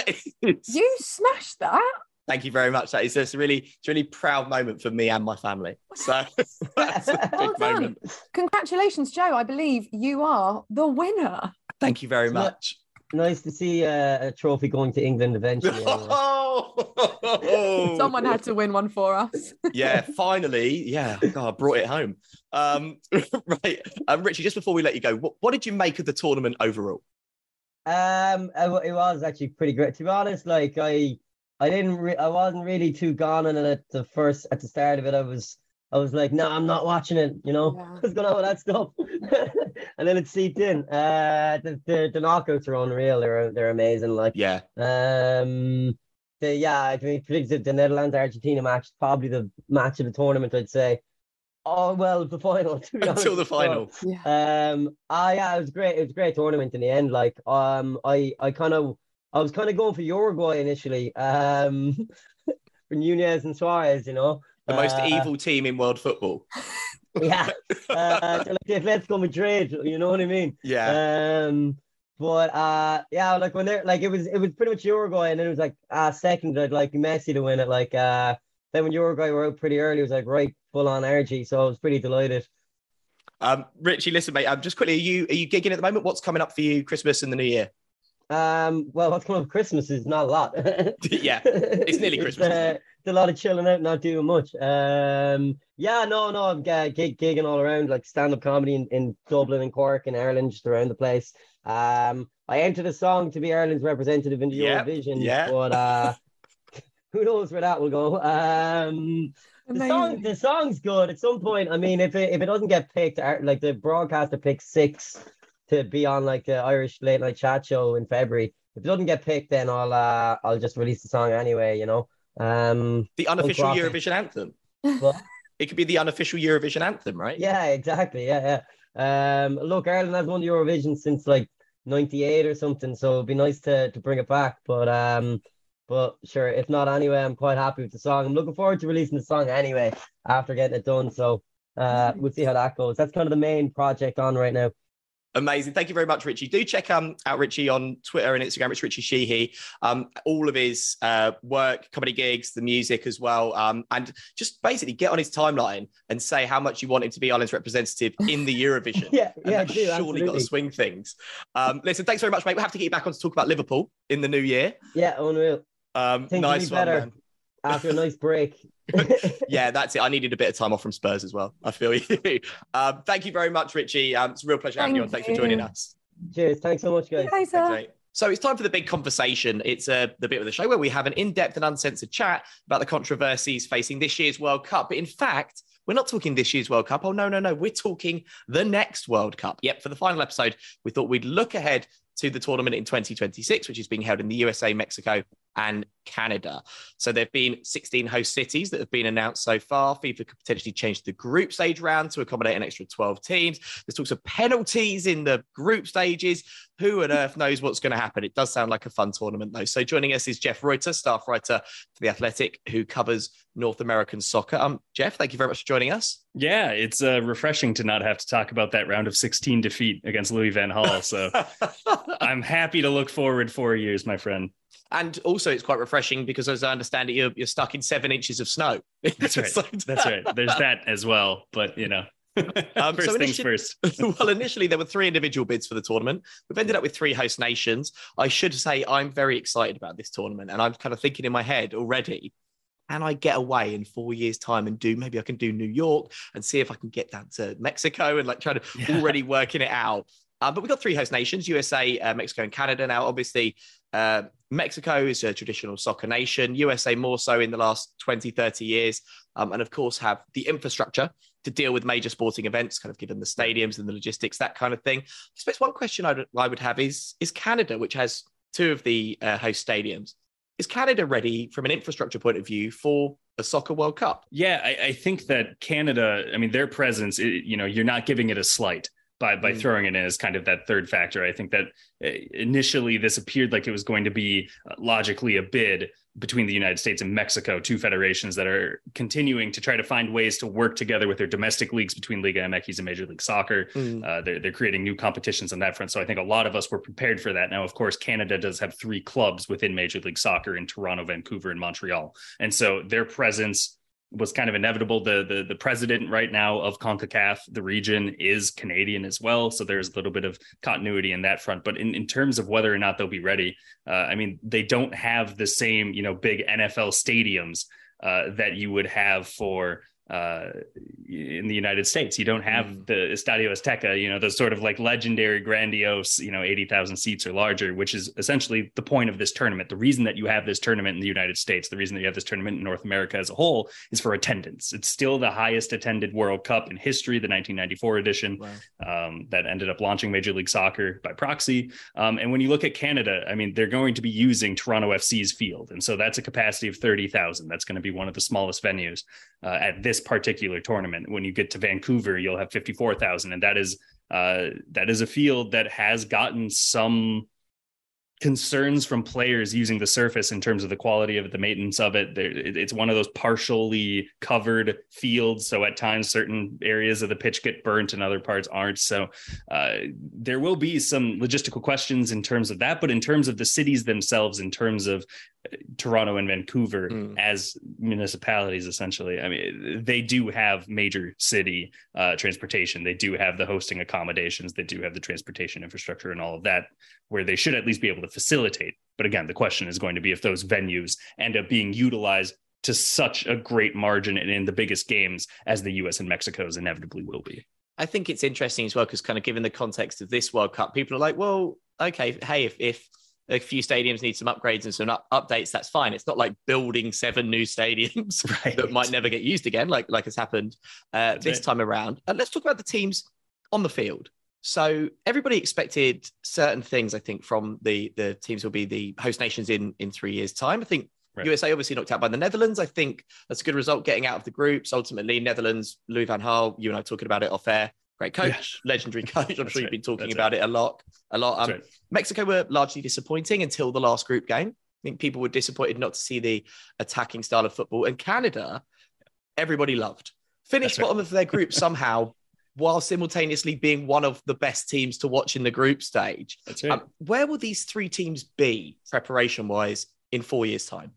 it's- (laughs) You smashed that. thank you very much. That is just a really, it's a really proud moment for me and my family. So (laughs) that's a Well big done. moment. Congratulations, Joe. I believe you are the winner. Thank you very Yeah. much. Nice to see uh, a trophy going to England eventually. anyway. (laughs) Oh, Someone had to win one for us. (laughs) yeah, finally, yeah, God, I brought it home. Um, (laughs) right, um, Richy. Just before we let you go, what, what did you make of the tournament overall? Um, it it was actually pretty great. To be honest, like I, I didn't, re- I wasn't really too gone on it at the first, at the start of it. I was, I was like, no, I'm not watching it. You know, Yeah. (laughs) what's going on with that stuff? (laughs) and then it seeped in. Uh, the the, the knockouts are unreal. They're they're amazing. Like, Yeah, um, the yeah, I mean, predicted the Netherlands Argentina match probably the match of the tournament. I'd say. Oh well, the final. (laughs) To be until the honest. So, final. Yeah. um, ah, yeah, it was great. It was a great tournament in the end. Like, um, I, I kind of, I was kind of going for Uruguay initially. Um, for Nunez and Suarez, you know. The most Uh, evil team in world football. (laughs) Yeah. Uh, (laughs) like Atletico Madrid. You know what I mean? Yeah, Um, but uh, yeah, like when they're like, it was, it was pretty much Uruguay, and then it was like, uh, second, I'd like Messi to win it. Like, uh, then when Uruguay were out pretty early, it was like right full on energy. So I was pretty delighted. um, Richy, listen, mate. Um, just quickly, are you are you gigging at the moment? What's coming up for you, Christmas and the New Year? Um, well, what's coming up for Christmas is not a lot. (laughs) Yeah, it's nearly Christmas. uh, it's a lot of chilling out, not doing much. Um, yeah, no, no, I'm uh, gig, gigging all around, like stand-up comedy in, in Dublin and Cork and Ireland, just around the place. Um, I entered a song to be Ireland's representative in the Yep, Eurovision, yeah. but uh, (laughs) who knows where that will go. Um, the song, the song's good. At some point, I mean, if it if it doesn't get picked, like the broadcaster picks six to be on like the Irish late night chat show in February. If it doesn't get picked, then I'll uh I'll just release the song anyway. You know. Um. The unofficial Eurovision anthem. But It could be the unofficial Eurovision anthem, right? yeah, exactly. Yeah, yeah. Um. Look, Ireland has won Eurovision since like '98 or something, so it'd be nice to to bring it back. But um. But sure, if not anyway, I'm quite happy with the song. I'm looking forward to releasing the song anyway after getting it done. So uh, we'll see how that goes. That's kind of the main project on right now. Amazing. Thank you very much, Richy. Do check um, out Richy on Twitter and Instagram. It's Richy Sheehy. Um, all of his uh, work, comedy gigs, the music as well. Um, and just basically get on his timeline and say how much you want him to be Ireland's representative in the Eurovision. (laughs) Yeah, And yeah, do, surely got to swing things. Um, listen, thanks very much, mate. We'll have to get you back on to talk about Liverpool in the new year. Yeah, unreal. Um, Things nice be one, better. man. After a nice break. (laughs) Yeah, that's it. I needed a bit of time off from Spurs as well. I feel (laughs) you. Um, thank you very much, Richy. Um, it's a real pleasure having you on. Thank Thanks for joining us. Cheers. Thanks so much, guys. Later. Thanks, mate. So it's time for the big conversation. It's uh, the bit of the show where we have an in-depth and uncensored chat about the controversies facing this year's World Cup. But in fact, we're not talking this year's World Cup. Oh no, no, no. We're talking the next World Cup. Yep. For the final episode, we thought we'd look ahead to the tournament in 2026, which is being held in the USA, Mexico, and Canada. So there have been 16 host cities that have been announced so far. FIFA could potentially change the group stage round to accommodate an extra 12 teams. There's talks of penalties in the group stages. Who on earth knows what's going to happen? It does sound like a fun tournament, though. So joining us is Jeff Rueter, staff writer for The Athletic, who covers North American soccer. Um, Jeff, thank you very much for joining us. Yeah, it's uh, refreshing to not have to talk about that round of 16 defeat against Louis van Gaal. So (laughs) I'm happy to look forward four years, my friend. And also, it's quite refreshing because, as I understand it, you're, you're stuck in seven inches of snow. (laughs) That's right. That's right. There's that as well. But, you know, (laughs) Um, first so things first. (laughs) well, initially there were three individual bids for the tournament. We've ended up with three host nations. I should say I'm very excited about this tournament, and I'm kind of thinking in my head already. Can I get away in four years' time and do maybe I can do New York and see if I can get down to Mexico and like try to Yeah. already working it out. Uh, but we've got three host nations USA, uh, Mexico, and Canada. Now, obviously, uh, Mexico is a traditional soccer nation, USA more so in the last 20, 30 years. Um, and of course, have the infrastructure to deal with major sporting events, kind of given the stadiums and the logistics, that kind of thing. I suppose one question I would, I would have is is Canada, which has two of the uh, host stadiums, is Canada ready from an infrastructure point of view for a soccer World Cup? Yeah, I, I think that Canada, I mean, their presence, it, you know, you're not giving it a slight by by mm. throwing it in as kind of that third factor. I think that uh, initially this appeared like it was going to be uh, logically a bid between the United States and Mexico, two federations that are continuing to try to find ways to work together with their domestic leagues between Liga MX and Major League Soccer. Mm. Uh, they're, they're creating new competitions on that front. So I think a lot of us were prepared for that. Now, of course, Canada does have three clubs within Major League Soccer in Toronto, Vancouver, and Montreal. And so their presence was kind of inevitable. The, the the president right now of CONCACAF, the region, is Canadian as well. So there's a little bit of continuity in that front. But in, in terms of whether or not they'll be ready, uh, I mean, they don't have the same, you know, big NFL stadiums uh, that you would have for uh, in the United States. You don't have mm. the Estadio Azteca, you know, those sort of like legendary, grandiose, you know, 80,000 seats or larger, which is essentially the point of this tournament. The reason that you have this tournament in the United States, the reason that you have this tournament in North America as a whole is for attendance. It's still the highest attended World Cup in history, the 1994 edition wow. um, that ended up launching Major League Soccer by proxy. Um, and when you look at Canada, I mean, they're going to be using Toronto FC's field. And so that's a capacity of 30,000. That's going to be one of the smallest venues uh, at this particular tournament. When you get to Vancouver, you'll have 54,000 and that is uh, that is a field that has gotten some concerns from players using the surface in terms of the quality of it, the maintenance of it. It's one of those partially covered fields. So at times, certain areas of the pitch get burnt and other parts aren't. So uh, there will be some logistical questions in terms of that. But in terms of the cities themselves, in terms of Toronto and Vancouver mm. as municipalities, essentially. I mean, they do have major city uh, transportation. They do have the hosting accommodations. They do have the transportation infrastructure and all of that, where they should at least be able to facilitate. But again, the question is going to be if those venues end up being utilized to such a great margin and in the biggest games as the US and Mexico's inevitably will be. I think it's interesting as well because kind of given the context of this World Cup, people are like, well, okay, hey, if if a few stadiums need some upgrades and some up- updates, that's fine. It's not like building seven new stadiums (laughs) right. that might never get used again, like like has happened uh, this time around. And let's talk about the teams on the field. So everybody expected certain things, I think, from the the teams will be the host nations in in three years' time. I think right. USA obviously knocked out by the Netherlands. I think that's a good result getting out of the groups. Ultimately, Netherlands, Louis van Gaal, you and I talking about it off air great coach, legendary (laughs) coach. I'm sure you've been talking That's about it. it. a lot, a lot. Um. Mexico were largely disappointing until the last group game. I think people were disappointed not to see the attacking style of football. And Canada, everybody loved. Finished bottom of their group somehow, (laughs) while simultaneously being one of the best teams to watch in the group stage. Right. Um, where will these three teams be preparation wise in four years' time?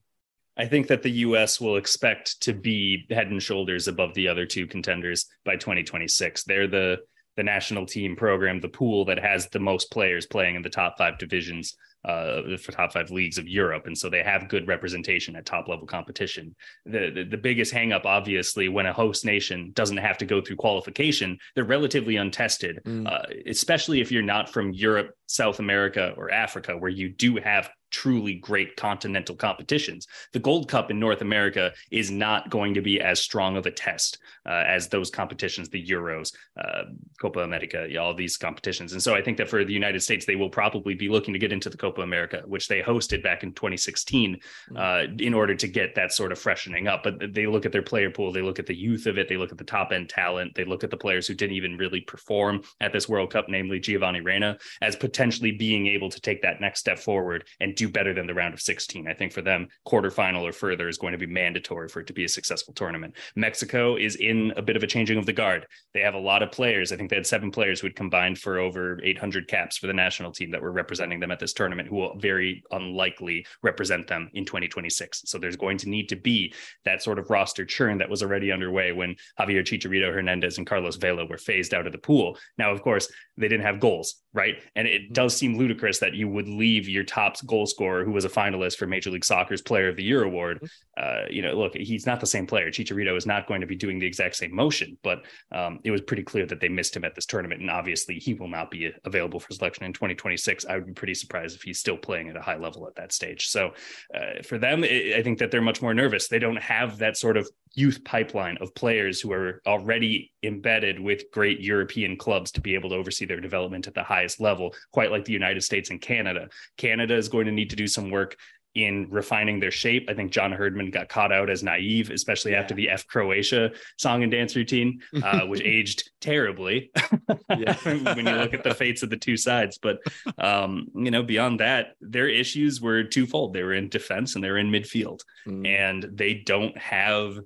I think that the US will expect to be head and shoulders above the other two contenders by 2026. They're the the national team program, the pool that has the most players playing in the top five divisions uh, for top five leagues of Europe, and so they have good representation at top level competition. The, the, the biggest hangup, obviously, when a host nation doesn't have to go through qualification, they're relatively untested, mm. uh, especially if you're not from Europe, South America, or Africa, where you do have truly great continental competitions. The Gold Cup in North America is not going to be as strong of a test uh, as those competitions, the Euros, uh, Copa America, all these competitions. And so I think that for the United States, they will probably be looking to get into the Copa America, which they hosted back in 2016, mm. uh, in order to get that sort of freshening up. But they look at their player pool, they look at the youth of it, they look at the top end talent, they look at the players who didn't even really perform at this World Cup, namely Giovanni Reyna, as potentially being able to take that next step forward and do better than the round of 16. I think for them, quarterfinal or further is going to be mandatory for it to be a successful tournament. Mexico is in a bit of a changing of the guard. They have a lot of players. I think they had seven players who had combined for over 800 caps for the national team that were representing them at this tournament, who will very unlikely represent them in 2026. So there's going to need to be that sort of roster churn that was already underway when Javier Chicharito Hernandez and Carlos Vela were phased out of the pool. Now, of course, they didn't have goals, right? And it mm-hmm. does seem ludicrous that you would leave your top goal scorer, who was a finalist for Major League Soccer's Player of the Year award. Mm-hmm. Uh, you know, look, he's not the same player. Chicharito is not going to be doing the exact same motion, but um, it was pretty clear that they missed him at this tournament, and obviously he will not be available for selection in 2026. I would be pretty surprised if he's still playing at a high level at that stage. So uh, for them, it, I think that they're much more nervous. They don't have that sort of youth pipeline of players who are already embedded with great European clubs to be able to oversee their development at the highest level, quite like the United States and Canada. Canada is going to need to do some work in refining their shape. I think John Herdman got caught out as naive, especially Yeah. after the F Croatia song and dance routine, uh, (laughs) which aged terribly (laughs) when you look at the fates of the two sides. But um, you know, beyond that, their issues were twofold. They were in defense and they were in midfield, Mm. and they don't have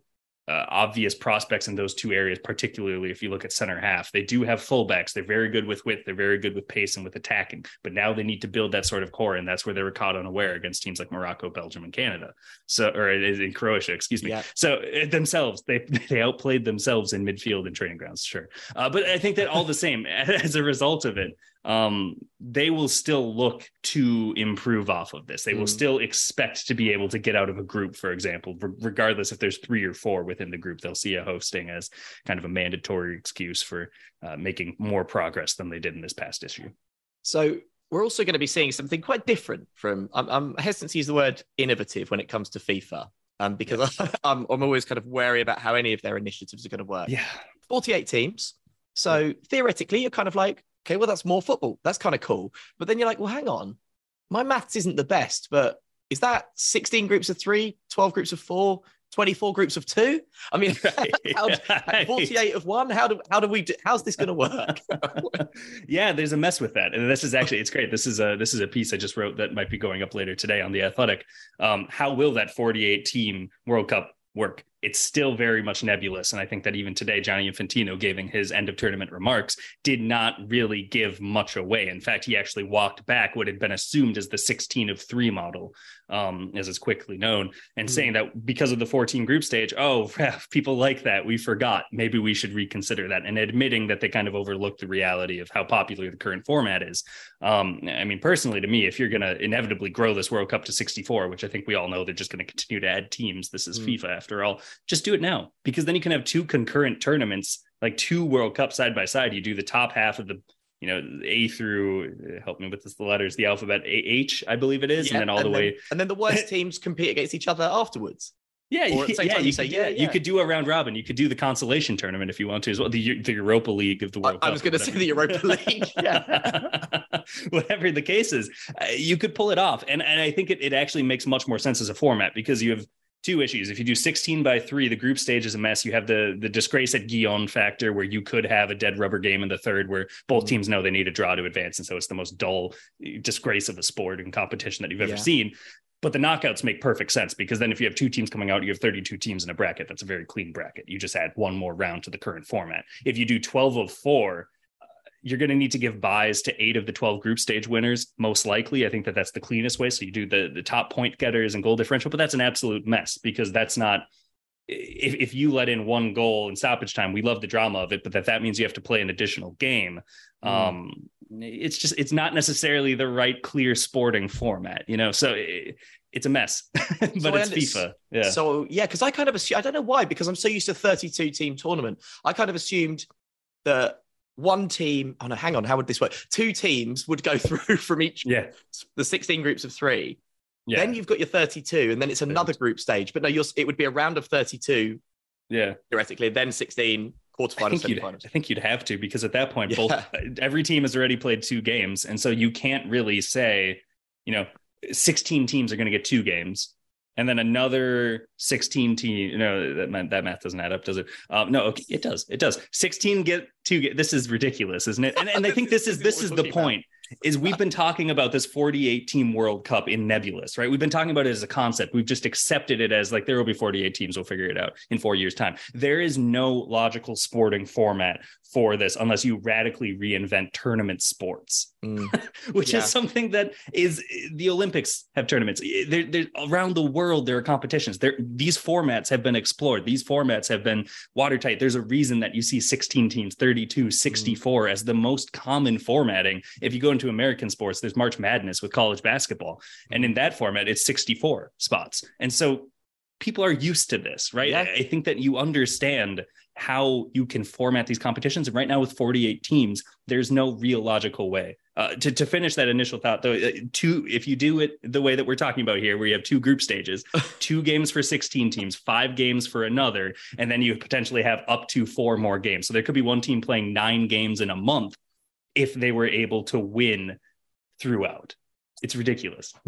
uh, obvious prospects in those two areas, particularly if you look at center half. They do have fullbacks. They're very good with width. They're very good with pace and with attacking. But now they need to build that sort of core, and that's where they were caught unaware against teams like Morocco, Belgium, and Canada. So, or in Croatia, excuse me. Yeah. So uh, themselves, they (laughs) they outplayed themselves in midfield and training grounds, sure. Uh, but I think that all the same, (laughs) as a result of it, um, they will still look to improve off of this. They will Mm. still expect to be able to get out of a group, for example, re- regardless if there's three or four within the group. They'll see a hosting as kind of a mandatory excuse for uh, making more progress than they did in this past issue. So we're also going to be seeing something quite different from. I'm, I'm hesitant to use the word innovative when it comes to FIFA, um, because (laughs) I'm, I'm always kind of wary about how any of their initiatives are going to work. Yeah. 48 teams. So theoretically, you're kind of like, okay, well, that's more football. That's kind of cool. But then you're like, well, hang on. My maths isn't the best, but is that 16 groups of three, 12 groups of four, 24 groups of two? I mean, (laughs) how, (laughs) 48 of one? How do, how do we do, how's this going to work? (laughs) yeah, there's a mess with that, and this is actually it's great. This is a this is a piece I just wrote that might be going up later today on the Athletic. Um, how will that 48 team World Cup work? It's still very much nebulous, and I think that even today, Gianni Infantino, giving his end of tournament remarks, did not really give much away. In fact, he actually walked back what had been assumed as the 16 of three model, um, as is quickly known, and Mm. saying that because of the 14 group stage, oh, (laughs) people like that, we forgot. Maybe we should reconsider that, and admitting that they kind of overlooked the reality of how popular the current format is. Um, I mean, personally, to me, if you're going to inevitably grow this World Cup to 64, which I think we all know they're just going to continue to add teams, this is Mm. FIFA after all, just do it now because then you can have two concurrent tournaments, like two World Cups side by side. You do the top half of the you know A through uh, help me with this, the letters, the alphabet A H, I believe it is, Yeah, and then all the way. and then the worst (laughs) teams compete against each other afterwards. Yeah, Or at the same yeah, time, you, you say, could, yeah, yeah, you could do a round robin. You could do the consolation tournament if you want to as well. The, the Europa League of the World I Cup. was going to say the Europa (laughs) League. Yeah. (laughs) whatever the case is, uh, you could pull it off. And, and I think it, it actually makes much more sense as a format because you have two issues. If you do 16 by three, the group stage is a mess. You have the the disgrace at Gijón factor where you could have a dead rubber game in the third where both Mhm. teams know they need a draw to advance. And so it's the most dull disgrace of a sport and competition that you've ever Yeah. seen. But the knockouts make perfect sense because then if you have two teams coming out, you have 32 teams in a bracket. That's a very clean bracket. You just add one more round to the current format. If you do 12 of four, you're going to need to give byes to eight of the 12 group stage winners, most likely. I think that that's the cleanest way. So you do the, the top point getters and goal differential, but that's an absolute mess because that's not. If, if you let in one goal in stoppage time, we love the drama of it, but that that means you have to play an additional game. Mm. Um, it's just it's not necessarily the right clear sporting format, you know. So it, it's a mess, (laughs) but I it's FIFA. Yeah. So yeah, because I kind of assume I don't know why because I'm so used to 32 team tournament. I kind of assumed that one team. Oh no, hang on. How would this work? Two teams would go (laughs) through from each yeah. the 16 groups of three. Yeah. Then you've got your 32, and then it's another group stage. But no, you're, it would be a round of 32 yeah. theoretically, then 16 I quarterfinals, think. I think you'd have to because at that point, Yeah. both every team has already played two games, and so you can't really say, you know, sixteen teams are going to get two games, and then another sixteen team. You know that math, that math doesn't add up, does it? Um, no, okay, it does. It does. Sixteen get two. Get, this is ridiculous, isn't it? And, and I (laughs) think this is This this is is the point. Is we've been talking about this 48 team World Cup in nebulous, right? We've been talking about it as a concept. We've just accepted it as like there will be 48 teams. We'll figure it out in four years' time. There is no logical sporting format for this unless you radically reinvent tournament sports, Mm. (laughs) which Yeah. is something that is the Olympics have tournaments. There, there, around the world, there are competitions. There, these formats have been explored. These formats have been watertight. There's a reason that you see 16 teams, 32, 64 as the most common formatting. If you go into American sports, there's March Madness with college basketball. And in that format, it's 64 spots. And so people are used to this, right? Yeah. I think that you understand how you can format these competitions. And right now, with 48 teams, there's no real logical way. Uh, to, to finish that initial thought, though, uh, two, if you do it the way that we're talking about here, where you have two group stages, (laughs) two games for 16 teams, five games for another, and then you potentially have up to four more games. So there could be one team playing nine games in a month if they were able to win throughout. It's ridiculous. (laughs)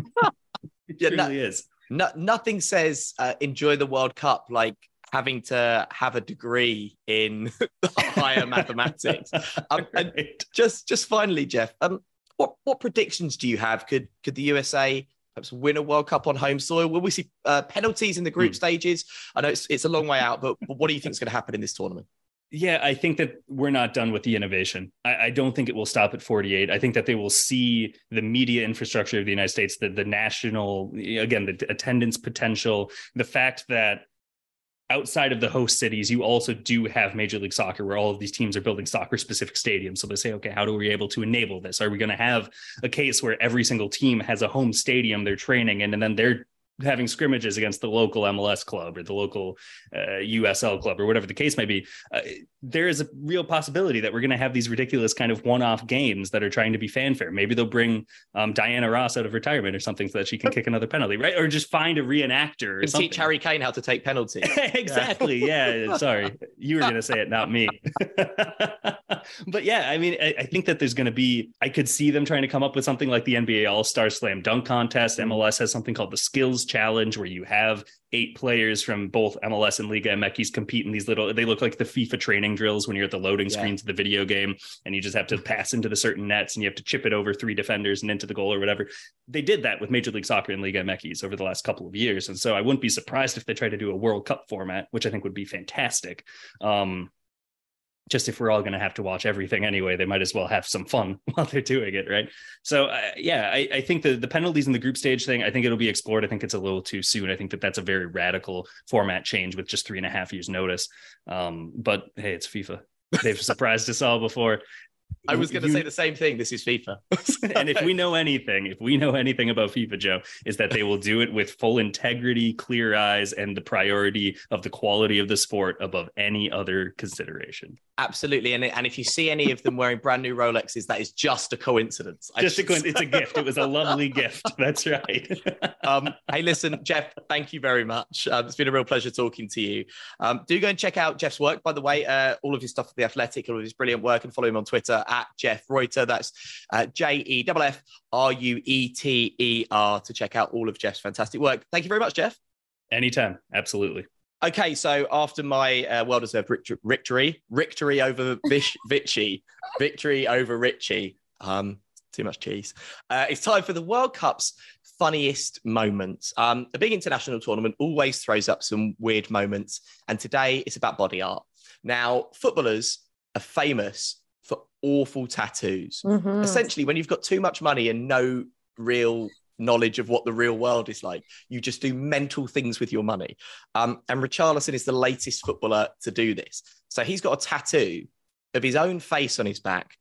It Yeah, truly no- is. no, nothing says uh, enjoy the World Cup like having to have a degree in (laughs) higher mathematics. (laughs) Um, Right. just just finally, Jeff, um, what what predictions do you have? Could could the USA perhaps win a World Cup on home soil? Will we see uh, penalties in the group Hmm. stages? I know it's it's a long way out, but, but what do you think is going to happen in this tournament? Yeah, I think that we're not done with the innovation. I, I don't think it will stop at 48. I think that they will see the media infrastructure of the United States, the, the national, again, the attendance potential, the fact that outside of the host cities, you also do have Major League Soccer where all of these teams are building soccer specific stadiums. So they say, okay, how do we able to enable this? Are we going to have a case where every single team has a home stadium they're training in and then they're having scrimmages against the local MLS club or the local uh, USL club or whatever the case may be, uh, there is a real possibility that we're going to have these ridiculous kind of one-off games that are trying to be fanfare. Maybe they'll bring um, Diana Ross out of retirement or something so that she can kick another penalty, right? Or just find a reenactor or teach Harry Kane how to take penalties. (laughs) exactly. Yeah. Sorry, you were going to say it, not me. (laughs) but yeah, I mean, I, I think that there's going to be. I could see them trying to come up with something like the NBA All Star Slam Dunk Contest. MLS has something called the Skills Challenge, where you have eight players from both MLS and Liga MX compete in these little. They look like the FIFA training drills when you're at the loading Yeah. screens of the video game, and you just have to pass into the certain nets, and you have to chip it over three defenders and into the goal or whatever. They did that with Major League Soccer and Liga MX over the last couple of years, and so I wouldn't be surprised if they try to do a World Cup format, which I think would be fantastic. Um, just if we're all going to have to watch everything anyway, they might as well have some fun (laughs) while they're doing it, right? So, uh, yeah, I, I think the the penalties in the group stage thing, I think it'll be explored. I think it's a little too soon. I think that that's a very radical format change with just three and a half years notice. Um, but hey, it's FIFA. (laughs) They've surprised us all before. I was going to say the same thing. This is FIFA. (laughs) (laughs) and if we know anything, if we know anything about FIFA, Joe, is that they will do it with full integrity, clear eyes, and the priority of the quality of the sport above any other consideration. Absolutely. And, and if you see any of them wearing brand new Rolexes, that is just a coincidence. Just a should coin- say. it's a gift. It was a lovely (laughs) gift. That's right. um, hey, listen, Jeff, thank you very much. Um, it's been a real pleasure talking to you. Um, do go and check out Jeff's work, by the way, uh, all of his stuff at The Athletic, all of his brilliant work, and follow him on Twitter at Jeff Rueter. That's uh, J E F F R U E T E R to check out all of Jeff's fantastic work. Thank you very much, Jeff. Anytime. Absolutely. Okay, so after my uh, well-deserved victory, victory over Vish- (laughs) Vichy, victory over Richy, um, too much cheese. Uh, it's time for the World Cup's funniest moments. Um, a big international tournament always throws up some weird moments, and today it's about body art. Now, footballers are famous awful tattoos. Mhm. Essentially, when you've got too much money and no real knowledge of what the real world is like, you just do mental things with your money. Um, and Richarlison is the latest footballer to do this. So he's got a tattoo of his own face on his back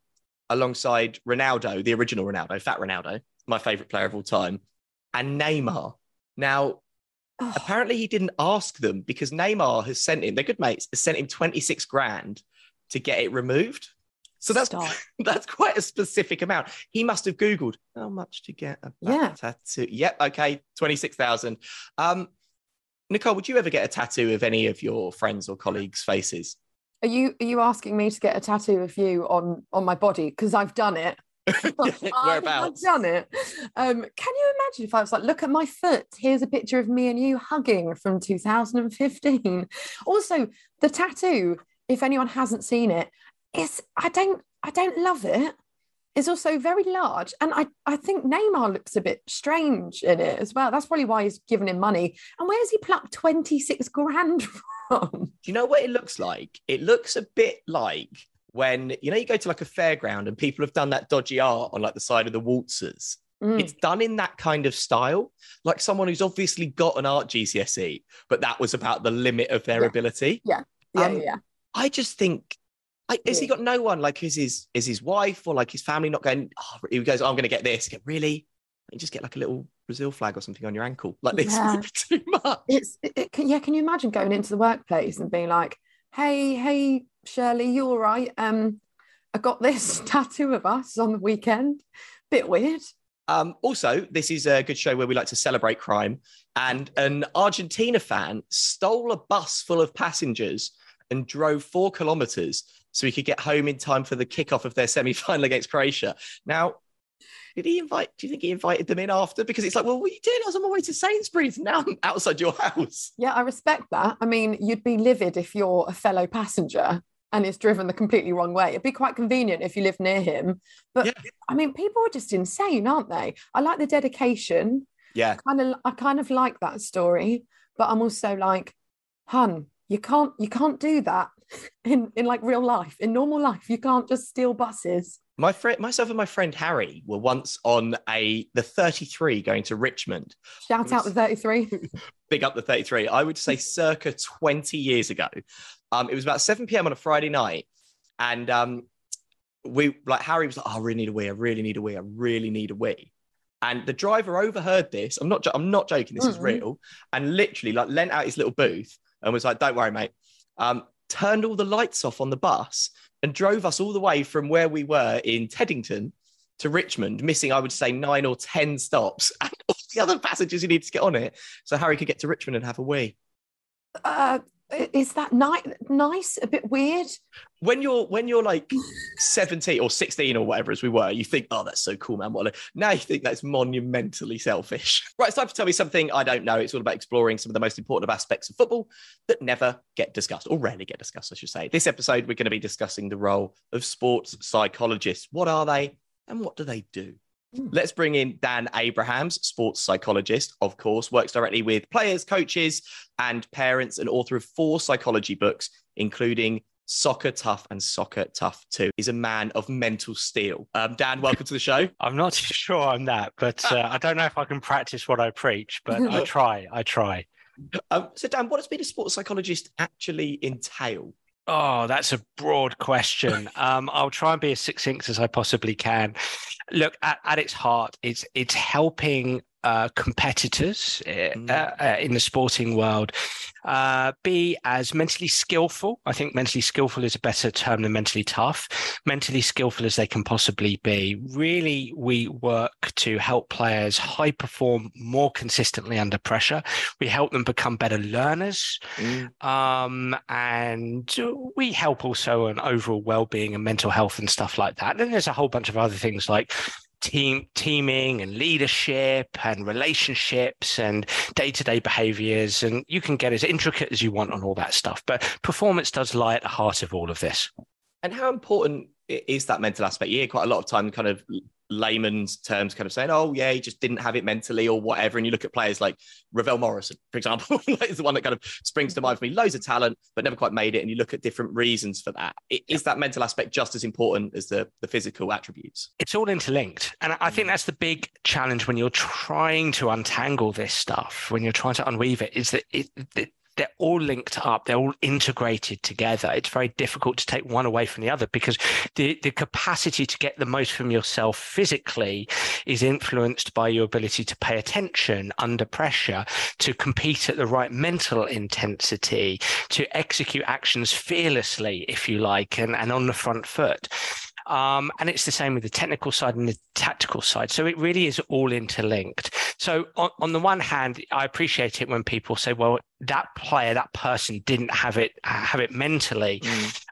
alongside Ronaldo, the original Ronaldo, Fat Ronaldo, my favorite player of all time, and Neymar. Now, Oh, apparently he didn't ask them because Neymar has sent him, they're good mates, has sent him 26 grand to get it removed. So that's stop. (laughs) that's quite a specific amount. He must have Googled how much to get a Yeah. tattoo. Yep, okay, 26,000. Um, Nicole, would you ever get a tattoo of any of your friends or colleagues' faces? Are you are you asking me to get a tattoo of you on on my body? Because I've done it. (laughs) (laughs) Whereabouts? I've done it. Um, can you imagine if I was like, look at my foot? Here's a picture of me and you hugging from 2015. Also, the tattoo, if anyone hasn't seen it, is I don't I don't love it. It's also very large. And I, I think Neymar looks a bit strange in it as well. That's probably why he's given him money. And where's he plucked 26 grand (laughs) from? Do you know what it looks like? It looks a bit like when you know you go to like a fairground and people have done that dodgy art on like the side of the waltzers. Mm. It's done in that kind of style, like someone who's obviously got an art GCSE, but that was about the limit of their Yeah. ability. yeah, um, yeah. I just think, I, has he got no one? Like, is his is his wife or like his family not going? Oh, he goes, oh, I'm going to get this. You go, really? And just get like a little Brazil flag or something on your ankle. Like this Yeah. be (laughs) too much. It's it, it can, yeah. Can you imagine going into the workplace and being like, "Hey, hey, Shirley, you all right? Um, I got this (laughs) tattoo of us on the weekend. Bit weird. Um, also, this is a good show where we like to celebrate crime. And an Argentina fan stole a bus full of passengers and drove four kilometers so he could get home in time for the kickoff of their semi final against Croatia. Now, Did he invite? Do you think he invited them in after? Because it's like, well, what are you doing? I was on my way to Sainsbury's. (laughs) Now I'm outside your house. Yeah, I respect that. I mean, you'd be livid if you're a fellow passenger and it's driven the completely wrong way. It'd be quite convenient if you live near him. But Yeah. I mean, people are just insane, aren't they? I like the dedication. Yeah. Kind of, I kind of like that story, but I'm also like, hun, you can't, you can't do that (laughs) in in like real life. In normal life, you can't just steal buses. My friend, myself, and my friend Harry were once on a the 33 going to Richmond. Shout out the 33. (laughs) Big up the 33. I would say circa 20 years ago. Um, it was about 7 p.m. on a Friday night, and um, we like Harry was like, oh, "I really need a wee. I really need a wee. I really need a wee." And the driver overheard this. I'm not. I'm not joking. This is Mhm. real. And literally, like, lent out his little booth and was like, "Don't worry, mate." Um, turned all the lights off on the bus and drove us all the way from where we were in Teddington to Richmond, missing, I would say, nine or ten stops, (laughs) and all the other passengers who needed to get on it, so Harry could get to Richmond and have a wee. Uh, is that ni- nice? A bit weird. when you're when you're like 17 or 16 or whatever as we were you think oh that's so cool man what a-" now you think that's monumentally selfish (laughs) right it's time to tell me something i don't know it's all about exploring some of the most important aspects of football that never get discussed or rarely get discussed i should say this episode we're going to be discussing the role of sports psychologists what are they and what do they do. Let's bring in Dan Abrahams, sports psychologist, of course, works directly with players, coaches, and parents, and author of four psychology books, including Soccer Tough and Soccer Tough 2. He's a man of mental steel. Um, Dan, welcome to the show. (laughs) I'm not too (laughs) sure on that, but uh, I don't know if I can practice what I preach, but I (laughs) try. I try. Um, so, Dan, what does being a sports psychologist actually entail? Oh, that's a broad question. (laughs) Um, I'll try and be as succinct as I possibly can. Look, at, at its heart, it's it's helping uh, competitors uh, Mm. uh, uh, in the sporting world uh, be as mentally skillful. I think mentally skillful is a better term than mentally tough. Mentally skillful as they can possibly be. Really, we work to help players high perform more consistently under pressure. We help them become better learners um, and we help also on overall well-being and mental health and stuff like that. And there's a whole bunch of other things like team teaming and leadership and relationships and day-to-day behaviors and you can get as intricate as you want on all that stuff but performance does lie at the heart of all of this And how important is that mental aspect? Hear quite a lot of time, kind of layman's terms, kind of saying, "Oh, yeah, he just didn't have it mentally or whatever." And you look at players like Ravel Morrison, for example, (laughs) is the one that kind of springs to mind for me. Loads of talent, but never quite made it. And you look at different reasons for that. Is that mental aspect just as important as the the physical attributes? it's all interlinked and i think mm. that's the big challenge when you're trying to untangle this stuff when you're trying to unweave it is that it, it they're all linked up they're all integrated together it's very difficult to take one away from the other because the, the capacity to get the most from yourself physically is influenced by your ability to pay attention under pressure to compete at the right mental intensity to execute actions fearlessly if you like and, and on the front foot um, and it's the same with the technical side and the tactical side. So it really is all interlinked. So on, on the one hand, I appreciate it when people say, well, that player, that person didn't have it have it mentally.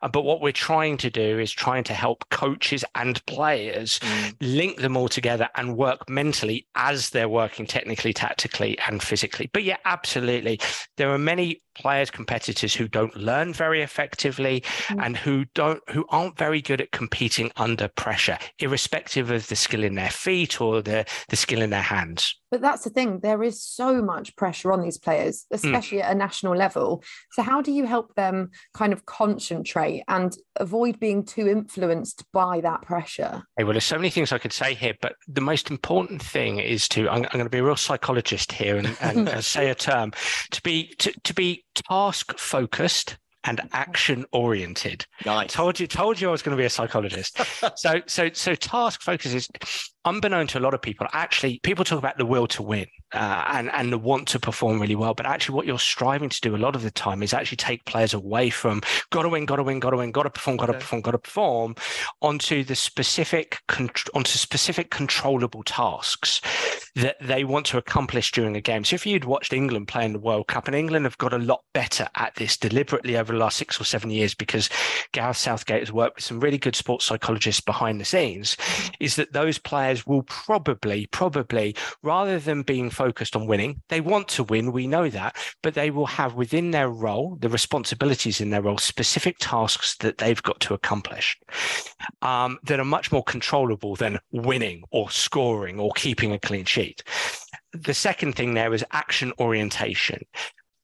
Uh, But what we're trying to do is trying to help coaches and players link them all together and work mentally as they're working technically, tactically, and physically. But yeah, absolutely. There are many players, competitors who don't learn very effectively Mm. and who don't who aren't very good at competing under pressure, irrespective of the skill in their feet or the, the skill in their hands. But that's the thing, there is so much pressure on these players, especially at a national level. So, how do you help them kind of concentrate and avoid being too influenced by that pressure? Hey, well, there's so many things I could say here, but the most important thing is to I'm, I'm going to be a real psychologist here and, and (laughs) uh, say a term to be to, to be task focused and action oriented. Nice. Told you, told you I was going to be a psychologist. (laughs) so, so, so task focus is unbeknown to a lot of people. Actually, people talk about the will to win uh, and and the want to perform really well, but actually, what you're striving to do a lot of the time is actually take players away from got to win, got to win, got to win, got to perform, got to Okay. perform, got to perform, onto the specific onto specific controllable tasks that they want to accomplish during a game. So, if you'd watched England play in the World Cup, and England have got a lot better at this deliberately over the last six or seven years because Gareth Southgate has worked with some really good sports psychologists behind the scenes, is that those players players will probably, probably, rather than being focused on winning, they want to win, we know that, but they will have within their role, the responsibilities in their role, specific tasks that they've got to accomplish um, that are much more controllable than winning or scoring or keeping a clean sheet. The second thing there is action orientation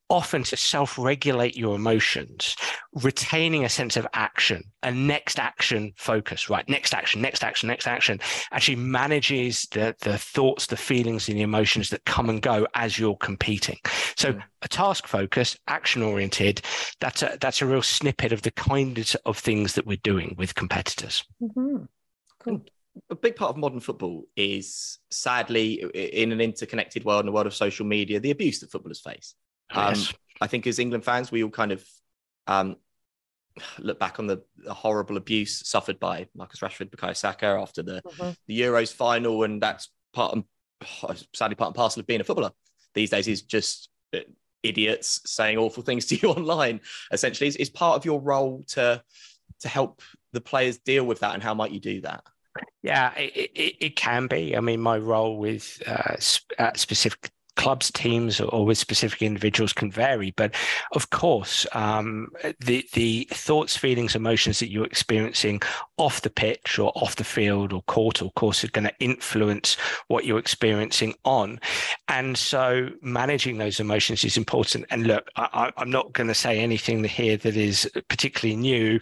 often to self regulate your emotions, retaining a sense of action, a next action focus, right? Next action, next action, next action actually manages the, the thoughts, the feelings, and the emotions that come and go as you're competing. So mm. a task focus, action oriented, that's a, that's a real snippet of the kinds of things that we're doing with competitors. Mm-hmm. Cool a big part of modern football is sadly in an interconnected world in a world of social media the abuse that footballers face um, yes. I think as England fans, we all kind of um, look back on the, the, horrible abuse suffered by Marcus Rashford, Bukayo Saka after the, mm-hmm. the Euros final, and that's part and sadly part and parcel of being a footballer these days is just uh, idiots saying awful things to (laughs) you online. Essentially, is, is part of your role to to help the players deal with that, and how might you do that? Yeah, it, it, it can be. I mean, my role with uh, sp- uh, specific clubs, teams, or with specific individuals can vary. But of course, um, the the thoughts, feelings, emotions that you're experiencing off the pitch or off the field or court or course are going to influence what you're experiencing on. And so managing those emotions is important. And look, I, I'm not going to say anything here that is particularly new.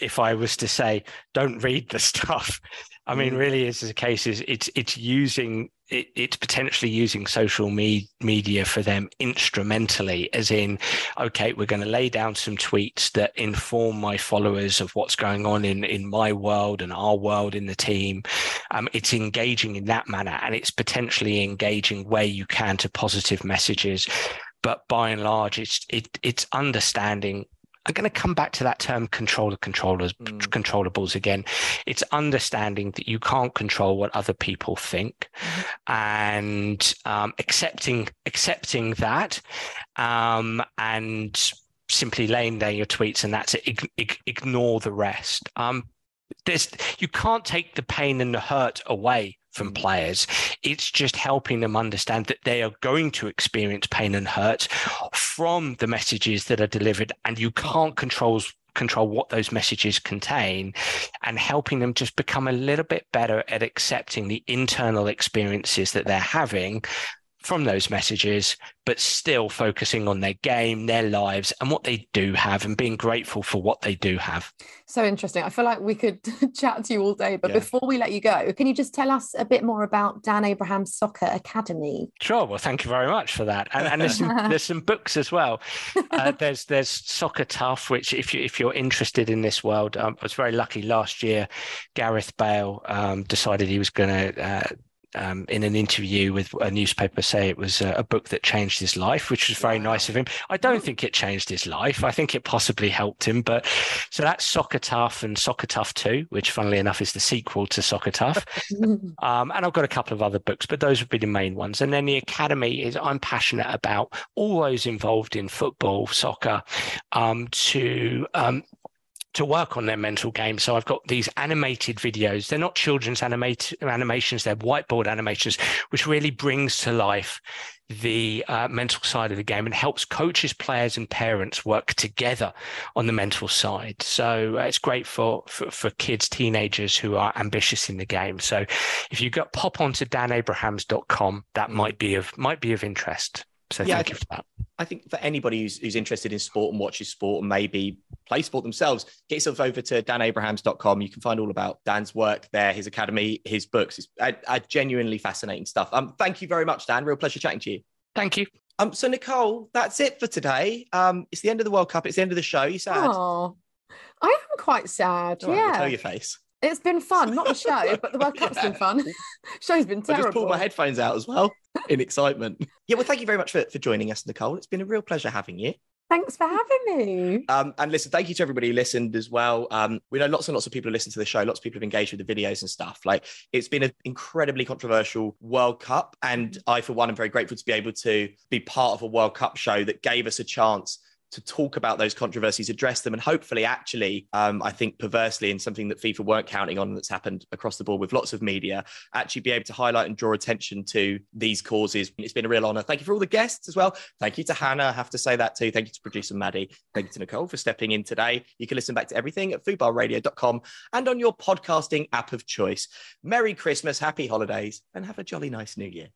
If I was to say, don't read the (laughs) stuff. I mean, mm. really, is the case is it's it's using it, it's potentially using social me- media for them instrumentally, as in, okay, we're going to lay down some tweets that inform my followers of what's going on in in my world and our world in the team. Um, it's engaging in that manner, and it's potentially engaging where you can to positive messages. But by and large, it's it, it's understanding I'm going to come back to that term controller controllers mm. controllables again. It's understanding that you can't control what other people think, mm. and um, accepting accepting that, um, and simply laying down your tweets and that's it. ignore the rest. Um, there's you can't take the pain and the hurt away from players. It's just helping them understand that they are going to experience pain and hurt from the messages that are delivered, and you can't control control what those messages contain and helping them just become a little bit better at accepting the internal experiences that they're having from those messages, but still focusing on their game, their lives, and what they do have, and being grateful for what they do have. So interesting. I feel like we could (laughs) chat to you all day, but yeah. before we let you go, can you just tell us a bit more about Dan Abrahams Soccer Academy? Sure. Well, thank you very much for that. And, and there's, some, (laughs) there's some books as well. Uh, (laughs) there's there's Soccer Tough, which if you if you're interested in this world, um, I was very lucky last year. Gareth Bale um, decided he was going to uh, um, in an interview with a newspaper say it was a, a, book that changed his life, which was very nice of him. I don't think it changed his life. I think it possibly helped him. But so that's Soccer Tough and Soccer Tough 2, which funnily enough is the sequel to Soccer Tough. (laughs) um, and I've got a couple of other books, but those would be the main ones. And then the Academy is I'm passionate about all those involved in football, soccer, um, to um, to work on their mental game. So I've got these animated videos. They're not children's animate, animations, they're whiteboard animations, which really brings to life the uh, mental side of the game and helps coaches, players, and parents work together on the mental side. So uh, it's great for, for, for kids, teenagers who are ambitious in the game. So if you got pop onto danabrahams.com, that might be of might be of interest. So yeah, thank you for that. I think for anybody who's, who's interested in sport and watches sport and maybe play sport themselves, get yourself over to danabrahams.com. You can find all about Dan's work there, his academy, his books. It's a, a genuinely fascinating stuff. Um, thank you very much, Dan. Real pleasure chatting to you. Thank you. Um, so Nicole, that's it for today. Um, it's the end of the World Cup. It's the end of the show. You sad? Oh, I am quite sad. All yeah. Right, your face. It's been fun, not the (laughs) show, but the World Cup's yeah. been fun. (laughs) Show's been terrible. I just pulled my headphones out as well (laughs) in excitement. Yeah, well, thank you very much for, for joining us, Nicole. It's been a real pleasure having you. Thanks for having me. Um, and listen, thank you to everybody who listened as well. Um, we know lots and lots of people who listen to the show. Lots of people have engaged with the videos and stuff. Like it's been an incredibly controversial World Cup, and I, for one, am very grateful to be able to be part of a World Cup show that gave us a chance to talk about those controversies, address them, and hopefully, actually, um, I think perversely, and something that FIFA weren't counting on that's happened across the board with lots of media, actually be able to highlight and draw attention to these causes. It's been a real honor. Thank you for all the guests as well. Thank you to Hannah. I have to say that too. Thank you to producer Maddie. Thank you to Nicole for stepping in today. You can listen back to everything at foodbarradio.com and on your podcasting app of choice. Merry Christmas, happy holidays, and have a jolly nice new year.